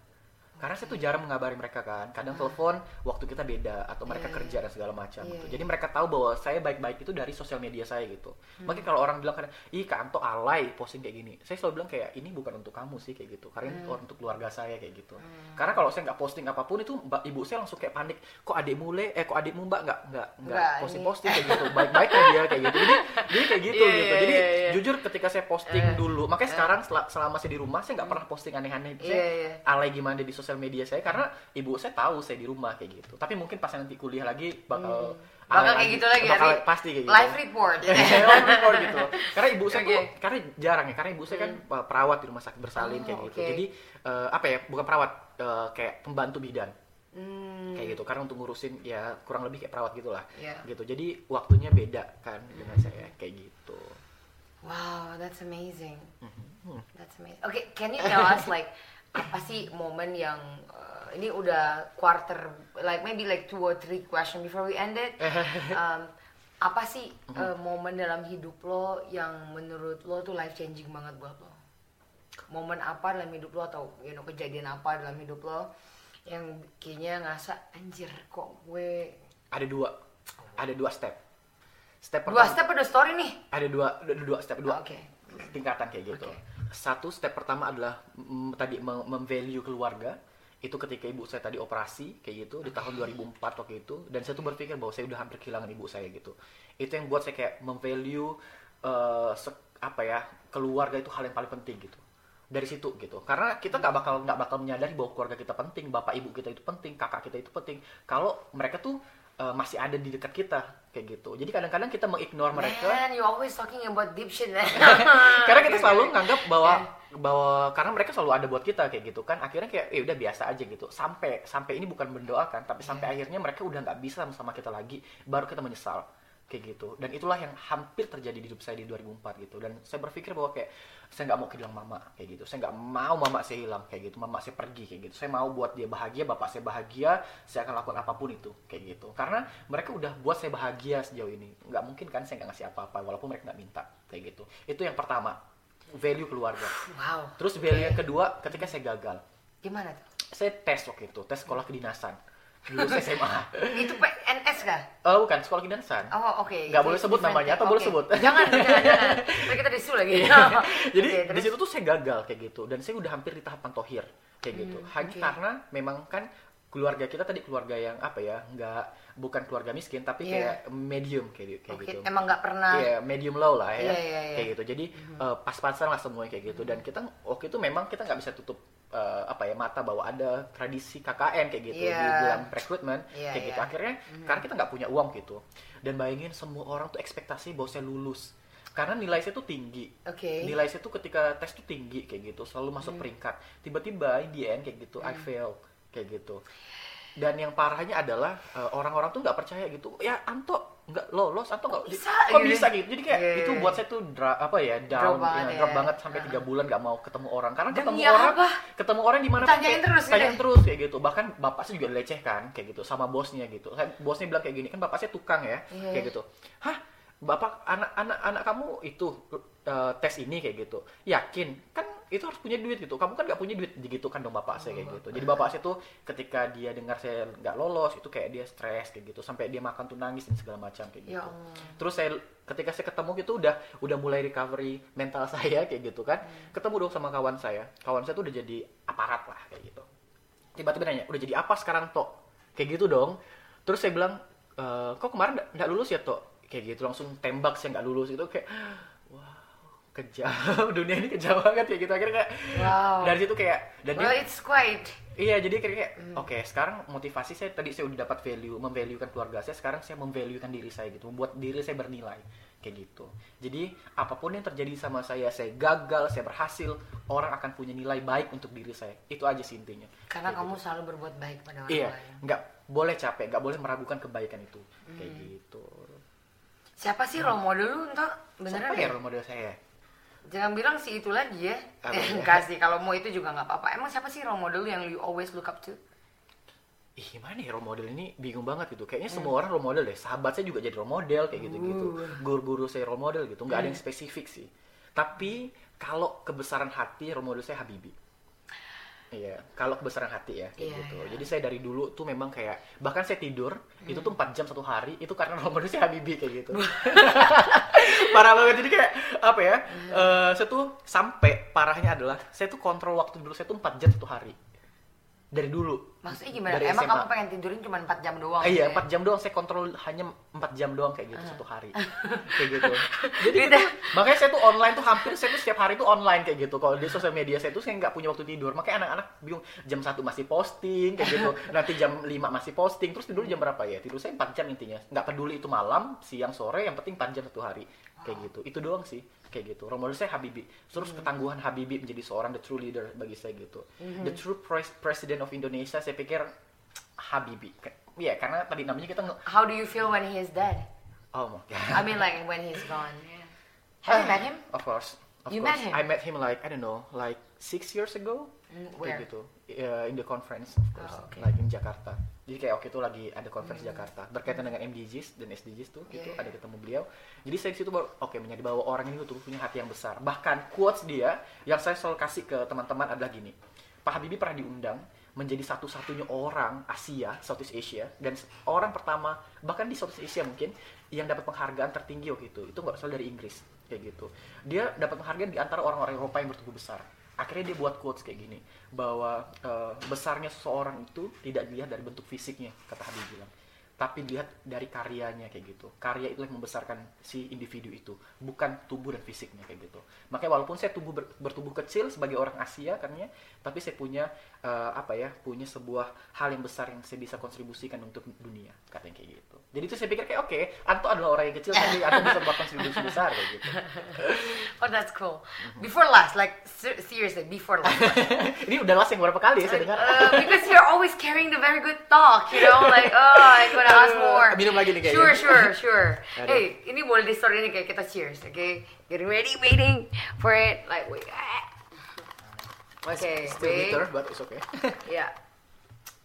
karena saya tuh jarang mengabari mereka kan kadang Ah. telepon waktu kita beda atau mereka Iya, kerja dan segala macam Iya, gitu iya. jadi mereka tahu bahwa saya baik-baik itu dari sosial media saya gitu Hmm. makanya kalau orang bilang kadang ih kak Anto alay posting kayak gini saya selalu bilang kayak ini bukan untuk kamu sih kayak gitu karena ini Hmm. untuk keluarga saya kayak gitu karena kalau saya nggak posting apa pun itu mbak ibu saya langsung kayak panik kok adikmu le eh kok adikmu mbak nggak nggak nggak posting ini. posting kayak gitu baik-baik kan dia kayak gitu jadi jadi kayak gitu Iya, gitu iya, jadi iya, iya. jujur ketika saya posting Eh. dulu makanya sekarang sel- selama saya di rumah saya nggak pernah posting aneh-aneh saya Iya, iya. alay gimana di sosial media saya karena ibu saya tahu saya di rumah kayak gitu tapi mungkin pas nanti kuliah lagi bakal Hmm. Bakal kayak gitu lagi bakal pasti kayak gitu Live report. Iya, live report gitu. Karena ibu saya tuh, Oke. karena jarang ya, karena ibu saya kan uh, perawat di rumah sakit bersalin Oh, kayak gitu. Jadi uh, apa ya, bukan perawat, uh, kayak pembantu bidan Hmm. kayak gitu. Karena untuk ngurusin ya kurang lebih kayak perawat gitulah. Iya. Gitu. Jadi waktunya beda kan dengan saya kayak gitu. Wow, that's amazing. Mhm. That's amazing. Okay, can you tell us like apa sih momen yang uh, ini udah quarter like maybe like two or three question before we end it. Um, apa sih uh, momen dalam hidup lo yang menurut lo tuh life changing banget buat lo? Momen apa dalam hidup lo atau you know kejadian apa dalam hidup lo yang kayaknya ngerasa anjir kok gue Ada dua, ada dua step. Step dua pertama, step udah story nih. ada dua, ada dua step dua Oke. tingkatan kayak gitu. Oke. Satu step pertama adalah mm, tadi mem- memvalue keluarga. Itu ketika ibu saya tadi operasi kayak gitu di tahun 2004 waktu itu. Dan saya tuh berpikir bahwa saya udah hampir kehilangan ibu saya gitu. Itu yang buat saya kayak memvalue se- apa ya keluarga itu hal yang paling penting gitu. Dari situ gitu. Karena kita nggak bakal nggak bakal menyadari bahwa keluarga kita penting bapak ibu kita itu penting kakak kita itu penting. Kalau mereka tuh eh, masih ada di dekat kita kayak gitu. Jadi kadang-kadang kita mengignore mereka. Man, you always talking about deep shit. karena kita selalu nganggap bahwa bahwa karena mereka selalu ada buat kita kayak gitu kan. Akhirnya kayak ya udah biasa aja gitu. Sampai sampai ini bukan mendoakan tapi sampai akhirnya mereka udah nggak bisa sama kita lagi baru kita menyesal kayak gitu. Dan itulah yang hampir terjadi di hidup saya di 2004 gitu. Dan saya berpikir bahwa kayak saya nggak mau kehilangan mama kayak gitu. Saya nggak mau mama saya hilang kayak gitu. Mama saya pergi kayak gitu. Saya mau buat dia bahagia bapak saya bahagia saya akan lakukan apa pun itu kayak gitu. Karena mereka udah buat saya bahagia sejauh ini. Nggak mungkin kan saya nggak ngasih apa-apa walaupun mereka nggak minta kayak gitu. Itu yang pertama value keluarga. Wow. terus value yang Oke. kedua ketika saya gagal. Gimana tuh? saya tes waktu itu tes sekolah kedinasan. Dulu saya SMA Itu PNS kah? oh bukan sekolah kedinasan Oh oke. Nggak Itu boleh sebut namanya, atau boleh sebut? Jangan, jangan, jangan. Nanti kita disu lagi. Jadi Oke, di situ tuh saya gagal kayak gitu dan saya udah hampir di tahapan tohir kayak gitu. Hmm, Hanya oke. karena memang kan keluarga kita tadi keluarga yang apa ya nggak bukan keluarga miskin tapi Iya. kayak medium kayak, kayak Oke, gitu. Emang nggak pernah. Iya, medium low lah ya. Iya, iya, iya. Kayak gitu. Jadi eh, pas-pasan lah semuanya kayak gitu. Dan kita waktu itu memang kita nggak bisa tutup eh, apa ya mata bahwa ada tradisi KKN kayak gitu di Iya. dalam rekrutmen Iya, kayak gitu. iya. akhirnya karena kita nggak punya uang gitu dan bayangin semua orang tuh ekspektasi bahwa saya lulus. Karena nilai saya tuh tinggi. Oke. nilai saya tuh ketika tes tuh tinggi kayak gitu selalu masuk peringkat. Tiba-tiba the end kayak gitu I fail kayak gitu dan yang parahnya adalah eh, orang-orang tuh nggak percaya gitu. Ya Anto nggak lolos Anto nggak bisa kok gitu? bisa gitu? Jadi kayak iya, itu buat saya tuh dra- apa ya down Drop banget ya, ya. drop banget sampai tiga bulan nggak mau ketemu orang. Karena Demi ketemu apa? orang ketemu orang di mana pun Tanyain kayak- terus gitu tanyain ya? terus kayak gitu. Bahkan bapak saya juga dilecehkan kayak gitu sama bosnya gitu. Saya- bosnya bilang kayak gini kan bapak saya tukang ya Iya. kayak gitu. Hah? Bapak anak anak anak kamu itu eh, tes ini? kayak gitu. Yakin? Kan itu harus punya duit gitu. Kamu kan nggak punya duit gitu kan dong bapak saya kayak gitu. Jadi bapak saya tuh ketika dia dengar saya nggak lolos itu kayak dia stres kayak gitu. Sampai dia makan tuh nangis dan segala macam kayak gitu. Ya terus saya ketika saya ketemu gitu udah udah mulai recovery mental saya kayak gitu kan. Hmm. ketemu dong sama kawan saya. Kawan saya tuh udah jadi aparat lah kayak gitu. Tiba-tiba nanya udah jadi apa sekarang tok? Kayak gitu dong. Terus saya bilang "E, kok kemarin nggak- lulus ya tok? Kayak gitu langsung tembak saya nggak lulus gitu kayak kejam dunia ini kejam banget kayak gitu akhirnya kayak Wow. dari situ kayak dan dia- Well, it's quite. Iya, jadi kayak, kayak, Hmm. oke, sekarang motivasi saya tadi saya udah dapat value, memvaluekan keluarga saya, sekarang saya memvaluekan diri saya gitu, membuat diri saya bernilai kayak gitu. Jadi apa pun yang terjadi sama saya, saya gagal, saya berhasil, orang akan punya nilai baik untuk diri saya. Itu aja sih intinya. Karena Kayak kamu gitu. selalu berbuat baik pada orang Iya, lain. nggak boleh capek, nggak boleh meragukan kebaikan itu, kayak Hmm. gitu. Siapa sih role model lu entah beneran Siapa ya? ya role model saya? Jangan bilang si itu lagi ya. Eh, ya? Enggak sih, kalau mau itu juga nggak apa-apa. Emang siapa sih role model yang you always look up to? Ih, gimana ya role model ini bingung banget gitu. Kayaknya Hmm. semua orang role model deh. Sahabat saya juga jadi role model kayak gitu-gitu. Uh. Guru-guru saya role model gitu. Nggak Hmm. ada yang spesifik sih. Tapi kalau kebesaran hati role model saya Habibie. Iya, kalau kebesaran hati ya kayak Iya, gitu. iya. Jadi saya dari dulu tuh memang kayak bahkan saya tidur itu tuh 4 jam satu hari itu karena role model saya Habibie kayak gitu. Parah banget jadi kayak apa ya? eh, saya tuh sampai parahnya adalah saya tuh kontrol waktu dulu saya tuh 4 jam satu hari. Dari dulu. Maksudnya gimana? Dari Emang SMA. kamu pengen tidurin cuma 4 jam doang? Eh, iya, gitu ya? 4 jam doang saya kontrol hanya 4 jam doang kayak gitu satu hari. kayak gitu. Jadi Gitu. gitu, makanya saya tuh online tuh hampir saya tuh setiap hari tuh online kayak gitu. Kalau di sosial media saya tuh saya nggak punya waktu tidur. Makanya anak-anak bingung jam 1 masih posting kayak gitu. Nanti jam 5 masih posting. Terus tidur jam berapa ya? Tidur saya 4 jam intinya. Nggak peduli itu malam, siang, sore, yang penting 4 jam satu hari. Kayak gitu. Itu doang sih kayak gitu. Role model saya Habibie. Terus ketangguhan Habibie menjadi seorang the true leader bagi saya gitu. The true pres- president of Indonesia saya pikir Habibie. Iya, karena tadi namanya kita nge- How do you feel when he is dead? Oh my god. I mean like when he's gone. Have you met him? Of course. Of You course. met him? I met him like I don't know, like six years ago. Mm, where? Kayak gitu. Uh, in the conference, of course. Oh, okay. Like in Jakarta. Jadi kayak waktu itu lagi ada conference Jakarta berkaitan dengan MDGs dan SDGs tuh itu Yeah. ada ketemu beliau. Jadi saya di situ baru oke menjadi bahwa orang ini tuh punya hati yang besar. Bahkan quotes dia yang saya selalu kasih ke teman-teman adalah gini. Pak Habibie pernah diundang menjadi satu-satunya orang Asia, Southeast Asia dan orang pertama bahkan di Southeast Asia mungkin yang dapat penghargaan tertinggi waktu itu. Itu nggak berasal dari Inggris kayak gitu. Dia dapat penghargaan di antara orang-orang Eropa yang bertubuh besar. Akhirnya dia buat quotes kayak gini bahwa eh, besarnya seseorang itu tidak dilihat dari bentuk fisiknya kata Habibie bilang tapi dilihat dari karyanya kayak gitu. Karya itu yang membesarkan si individu itu, bukan tubuh dan fisiknya kayak gitu. Makanya walaupun saya tubuh ber- bertubuh kecil sebagai orang Asia karena tapi saya punya eh, apa ya, punya sebuah hal yang besar yang saya bisa kontribusikan untuk dunia, katanya kayak gitu. Jadi itu saya pikir kayak oke, Anto adalah orang yang kecil tapi Anto bisa buat kontribusi besar kayak gitu. Oh that's cool. Before last, like ser- seriously, before last. Ini udah last yang berapa kali ya saya dengar? Uh, because you're always carrying the very good talk, you know, like oh, I gotta ask more. Minum lagi nih kayaknya. Sure, sure, sure. Hey, ini boleh di story ini kayak kita cheers, okay? Getting ready, waiting for it, like wait. Okay, Still wait. bitter, but it's okay. Yeah.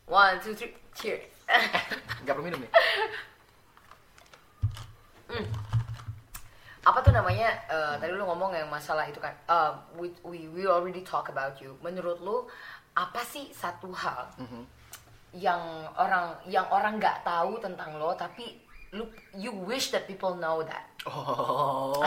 One, two, three, cheers. Gak perlu minum nih. Apa tuh namanya eh, tadi lu ngomong yang masalah itu kan eh, we, we we already talk about you menurut lu apa sih satu hal Mhm. yang orang yang orang nggak tahu tentang lo tapi lu you wish that people know that Oh.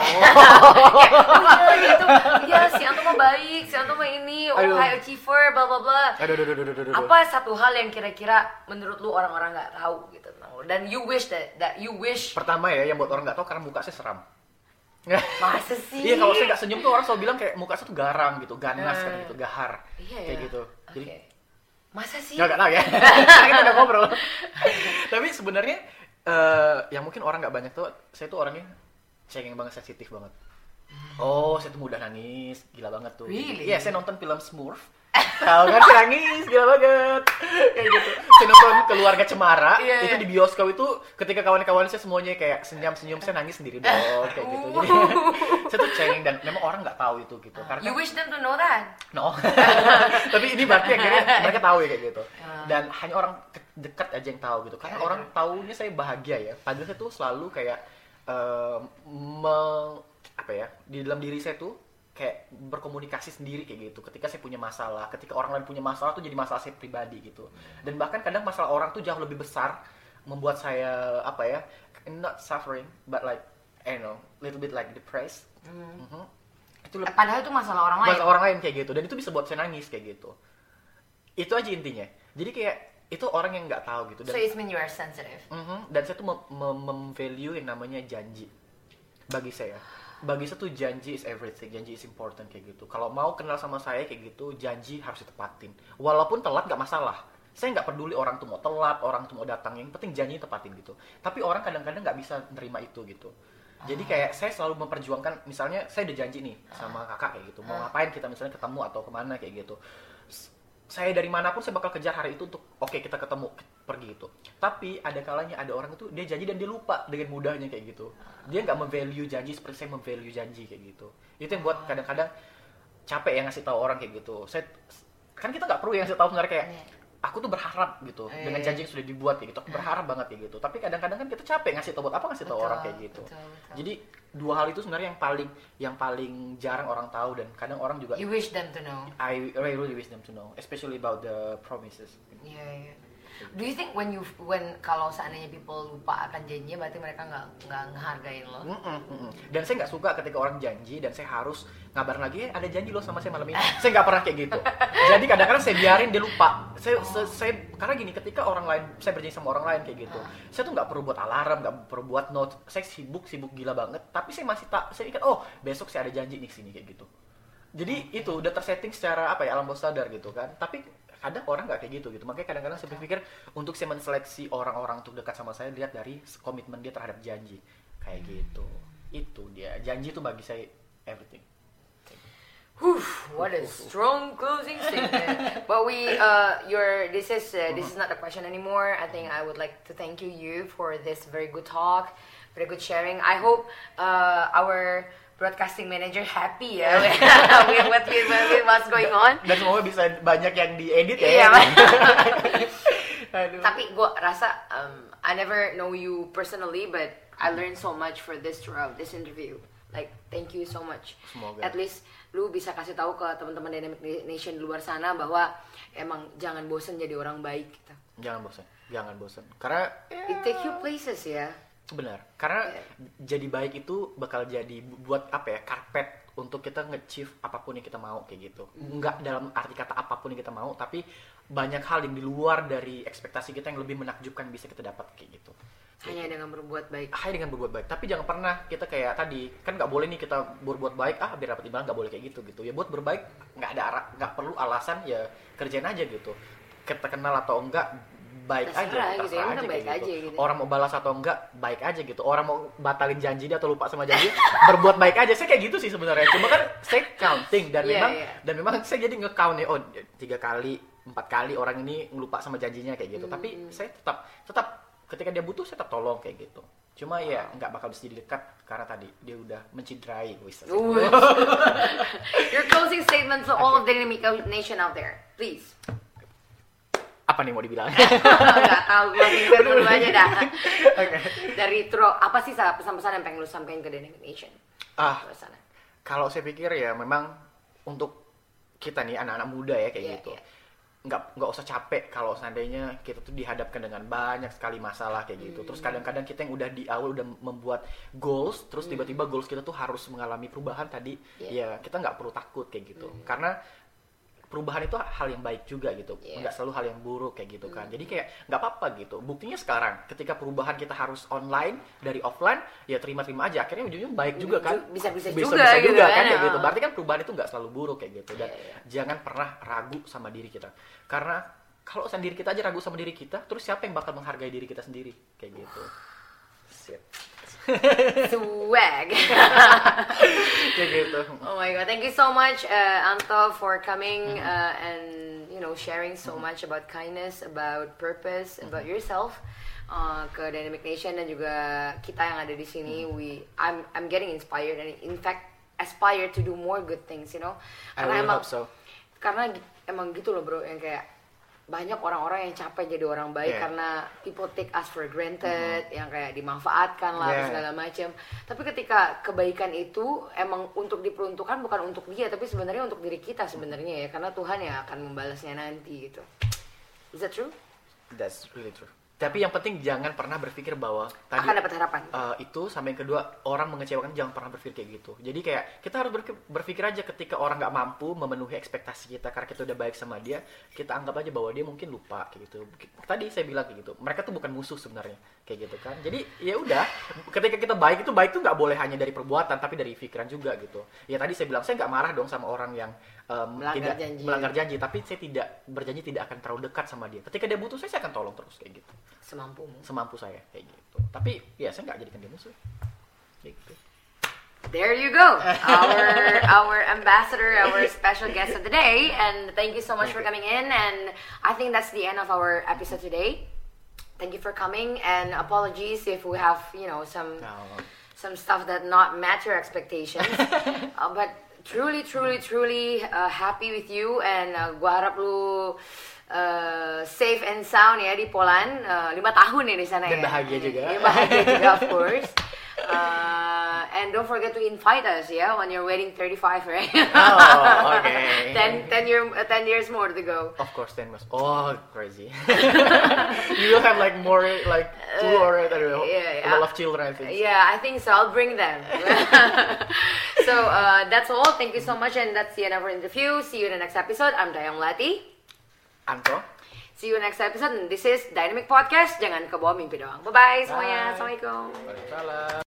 Oh gitu ya si Anto mah baik si Anto mah ini oh Aduh. high achiever bla bla bla Aduh, aduh, aduh, aduh, aduh, aduh. apa satu hal yang kira-kira menurut lu orang-orang nggak tahu gitu tentang lo dan you wish that that you wish Pertama ya, yang buat orang nggak tahu karena muka saya seram. Masa sih? Iya kalau saya nggak senyum tuh orang selalu bilang kayak muka saya tuh garang gitu, ganas kayak gitu, gahar. Iya kayak ya. gitu. Jadi Oke. Masa sih? nggak nggak tahu ya. Kita udah ngobrol. Tapi sebenarnya eh, yang mungkin orang nggak banyak tuh, saya tuh orangnya cengeng banget, sensitif banget. Oh, saya tuh mudah nangis, gila banget tuh. Really? Iya, saya nonton film Smurf. Tahu kan nangis, gila banget. Kayak gitu. Saya nonton Keluarga Cemara, Iya, itu iya. di bioskop itu ketika kawan-kawan saya semuanya kayak senyum-senyum, saya nangis sendiri dong, kayak gitu. Jadi saya tuh cengeng dan memang orang nggak tahu itu gitu. Karena You wish them to know that? No. Tapi ini berarti akhirnya mereka tahu ya kayak gitu. Ah. Dan hanya orang dekat aja yang tahu gitu. Karena Ya, orang ya. tahunya saya bahagia ya. Padahal saya tuh selalu kayak eh, me- apa ya? Di dalam diri saya tuh kayak berkomunikasi sendiri kayak gitu. Ketika saya punya masalah, ketika orang lain punya masalah tuh jadi masalah saya pribadi gitu. Dan bahkan kadang masalah orang tuh jauh lebih besar membuat saya apa ya? Not suffering, but like I don't know, little bit like depressed. Mhm. Itu lebih Padahal itu masalah orang lain. bahasa orang lain kayak gitu dan itu bisa buat saya nangis kayak gitu itu aja intinya jadi kayak itu orang yang nggak tahu gitu dan So it means you are sensitive. Mhm, dan saya tuh mem- mem- mem-value yang namanya janji bagi saya bagi saya tuh janji is everything janji is important kayak gitu. Kalau mau kenal sama saya kayak gitu janji harus ditepatin. Walaupun telat nggak masalah. Saya nggak peduli orang tuh mau telat orang tuh mau datang yang penting janji tepatin gitu. Tapi orang kadang-kadang nggak bisa nerima itu gitu. Jadi kayak saya selalu memperjuangkan misalnya saya udah janji nih sama kakak kayak gitu mau ngapain kita misalnya ketemu atau ke mana kayak gitu saya dari mana pun saya bakal kejar hari itu untuk oke kita ketemu pergi itu tapi ada kalanya ada orang itu dia janji dan dia lupa dengan mudahnya kayak gitu. Dia nggak memvalue janji seperti saya memvalue janji kayak gitu. Itu yang buat kadang-kadang capek ya ngasih tahu orang kayak gitu. Saya kan kita nggak perlu yang ngasih tahu sebenarnya kayak Iya. Aku tuh berharap gitu Iya. dengan janji yang sudah dibuat kayak gitu aku berharap banget kayak gitu tapi kadang-kadang kan kita capek ngasih tahu buat apa ngasih tahu Betul, orang kayak gitu betul, betul. jadi dua hal itu sebenarnya yang paling yang paling jarang orang tahu dan kadang orang juga You wish them to know. I I really wish them to know, especially about the promises. Iya, iya. Do you think when you when kalau seandainya people lupa akan janjinya berarti mereka nggak nggak ngehargain lo? Mm-mm, mm-mm. Dan saya nggak suka ketika orang janji dan saya harus ngabarin lagi, eh ada janji lo sama saya malam ini. saya nggak pernah kayak gitu. Jadi kadang-kadang saya biarin dia lupa. Saya, se- saya karena gini, ketika orang lain saya berjanji sama orang lain kayak gitu, saya tuh nggak perlu buat alarm, nggak perlu buat note. Saya sibuk sibuk gila banget, tapi saya masih tak, saya ingat oh besok saya ada janji nih sini kayak gitu. Jadi itu udah tersetting secara apa ya alam bawah sadar gitu kan. Tapi kadang orang nggak kayak gitu gitu. Makanya kadang-kadang saya berpikir untuk saya menseleksi orang-orang untuk dekat sama saya lihat dari komitmen dia terhadap janji kayak gitu. Itu dia janji itu bagi saya everything. Whew, what a strong closing statement. but we, uh, your this is uh, this is not a question anymore. I think I would like to thank you, you, for this very good talk, very good sharing. I hope uh, our broadcasting manager happy ya with, with, what- with, with what's going on. Dan semoga bisa banyak yang diedit ya. Iya. Aduh. Tapi gue rasa um, I never know you personally, but I learned so much for this throughout this interview. Like thank you so much. Semoga. At least lu bisa kasih tahu ke teman-teman Dynamic Nation di luar sana bahwa emang jangan bosen jadi orang baik. Gitu. Jangan bosan, jangan bosan. Karena It take you places ya. Benar, karena Iya. jadi baik itu bakal jadi bu- buat apa ya karpet untuk kita nge-achieve apa pun yang kita mau kayak gitu. Hmm. Enggak dalam arti kata apa pun yang kita mau, tapi banyak hal yang di luar dari ekspektasi kita yang lebih menakjubkan bisa kita dapat kayak gitu. Hanya dengan berbuat baik. Hai dengan berbuat baik, tapi jangan pernah kita kayak tadi kan nggak boleh nih kita berbuat baik ah biar dapat imbalan nggak boleh kayak gitu gitu ya buat berbaik nggak ada arah nggak perlu alasan ya kerjain aja gitu kita kenal atau enggak baik Terserah aja gitu ya, terserah udah aja baik kayak aja gitu. gitu. orang mau balas atau enggak baik aja gitu orang mau batalin janji dia atau lupa sama janji berbuat baik aja saya kayak gitu sih sebenarnya cuma kan saya counting dan Iya, memang iya. dan memang saya jadi nge-count nih oh tiga kali empat kali orang ini ngelupa sama janjinya kayak gitu Hmm. tapi saya tetap tetap ketika dia butuh saya tetap tolong kayak gitu cuma ya nggak bakal bisa jadi dekat karena tadi dia udah menciderai wis. Your closing statement to all of the Dynamic Nation out there, please. Apa nih mau dibilang Gak tahu closing statement lu aja dah. Oke. Dari Tro, apa sih sa- pesan-pesan yang pengen lu sampaikan ke Dynamic Nation? ah sana. kalau saya pikir ya memang untuk kita nih anak-anak muda ya kayak Iya, gitu iya. nggak nggak usah capek kalau seandainya kita tuh dihadapkan dengan banyak sekali masalah kayak gitu terus Hmm. kadang-kadang kita yang udah di awal udah membuat goals terus tiba-tiba goals kita tuh harus mengalami perubahan tadi Iya. ya kita nggak perlu takut kayak gitu karena perubahan itu hal yang baik juga gitu. Iya. nggak selalu hal yang buruk kayak gitu kan. Jadi kayak nggak apa-apa gitu. Buktinya sekarang ketika perubahan kita harus online dari offline ya terima-terima aja. Akhirnya ujungnya baik juga kan. Bisa-bisa bisa, juga bisa gitu juga kan, kan kayak ya. gitu. Berarti kan perubahan itu nggak selalu buruk kayak gitu. Dan Iya, iya. jangan pernah ragu sama diri kita. Karena kalau sendiri kita aja ragu sama diri kita terus siapa yang bakal menghargai diri kita sendiri? Kayak gitu. Shit. Swag. kayak gitu Oh my god, thank you so much, uh, Anto, for coming uh, and you know sharing so much about kindness, about purpose, about yourself uh, ke Dynamic Nation dan juga kita yang ada di sini. We, I'm, I'm getting inspired and in fact aspire to do more good things, you know. I really hope so. Karena emang gitu loh bro, yang kayak banyak orang-orang yang capek jadi orang baik Yeah. karena people take us for granted, yang kayak dimanfaatkan lah Yeah. segala macam. Tapi ketika kebaikan itu emang untuk diperuntukkan bukan untuk dia, tapi sebenarnya untuk diri kita sebenarnya ya, karena Tuhan yang akan membalasnya nanti gitu. Is that true? That's really true. Tapi yang penting jangan pernah berpikir bahwa tadi akan dapat harapan. eh, itu sama yang kedua orang mengecewakan jangan pernah berpikir kayak gitu. Jadi kayak kita harus berpikir aja ketika orang nggak mampu memenuhi ekspektasi kita karena kita udah baik sama dia, kita anggap aja bahwa dia mungkin lupa kayak gitu. Tadi saya bilang kayak gitu. Mereka tuh bukan musuh sebenarnya kayak gitu kan. Jadi ya udah ketika kita baik itu baik itu nggak boleh hanya dari perbuatan tapi dari pikiran juga gitu. Ya tadi saya bilang saya nggak marah dong sama orang yang em, Melanggar tidak janji. melanggar janji tapi saya tidak berjanji tidak akan terlalu dekat sama dia. Ketika dia butuh saya saya akan tolong terus kayak gitu Semampumu. semampu saya kayak gitu tapi ya saya nggak jadikan dia musuh kayak gitu There you go, our our ambassador, our special guest of the day, and thank you so much for coming in. And I think that's the end of our episode today. Thank you for coming, and apologies if we have you know some Nah, some stuff that not match your expectations. Uh, but truly, truly, truly uh, happy with you, and uh, gua harap lu uh, safe and sound ya di Poland uh, lima tahun ya di sana Dan ya. bahagia juga. Ya, bahagia juga of course. Uh, and don't forget to invite us yeah when you're waiting 35 right Oh, okay. 10, 10, year, uh, 10 years more to go of course ten was oh crazy you will have like more like two or don't know Uh, yeah, a lot of children I think Yeah, I think so. I'll bring them. so uh, that's all. Thank you so much, and that's the end of our interview. See you in the next episode. I'm Dayang Lati. Anto See you next episode. And this is Dynamic Podcast. Jangan kebawa mimpi doang. Bye bye semuanya. Bye. Assalamualaikum. Waalaikumsalam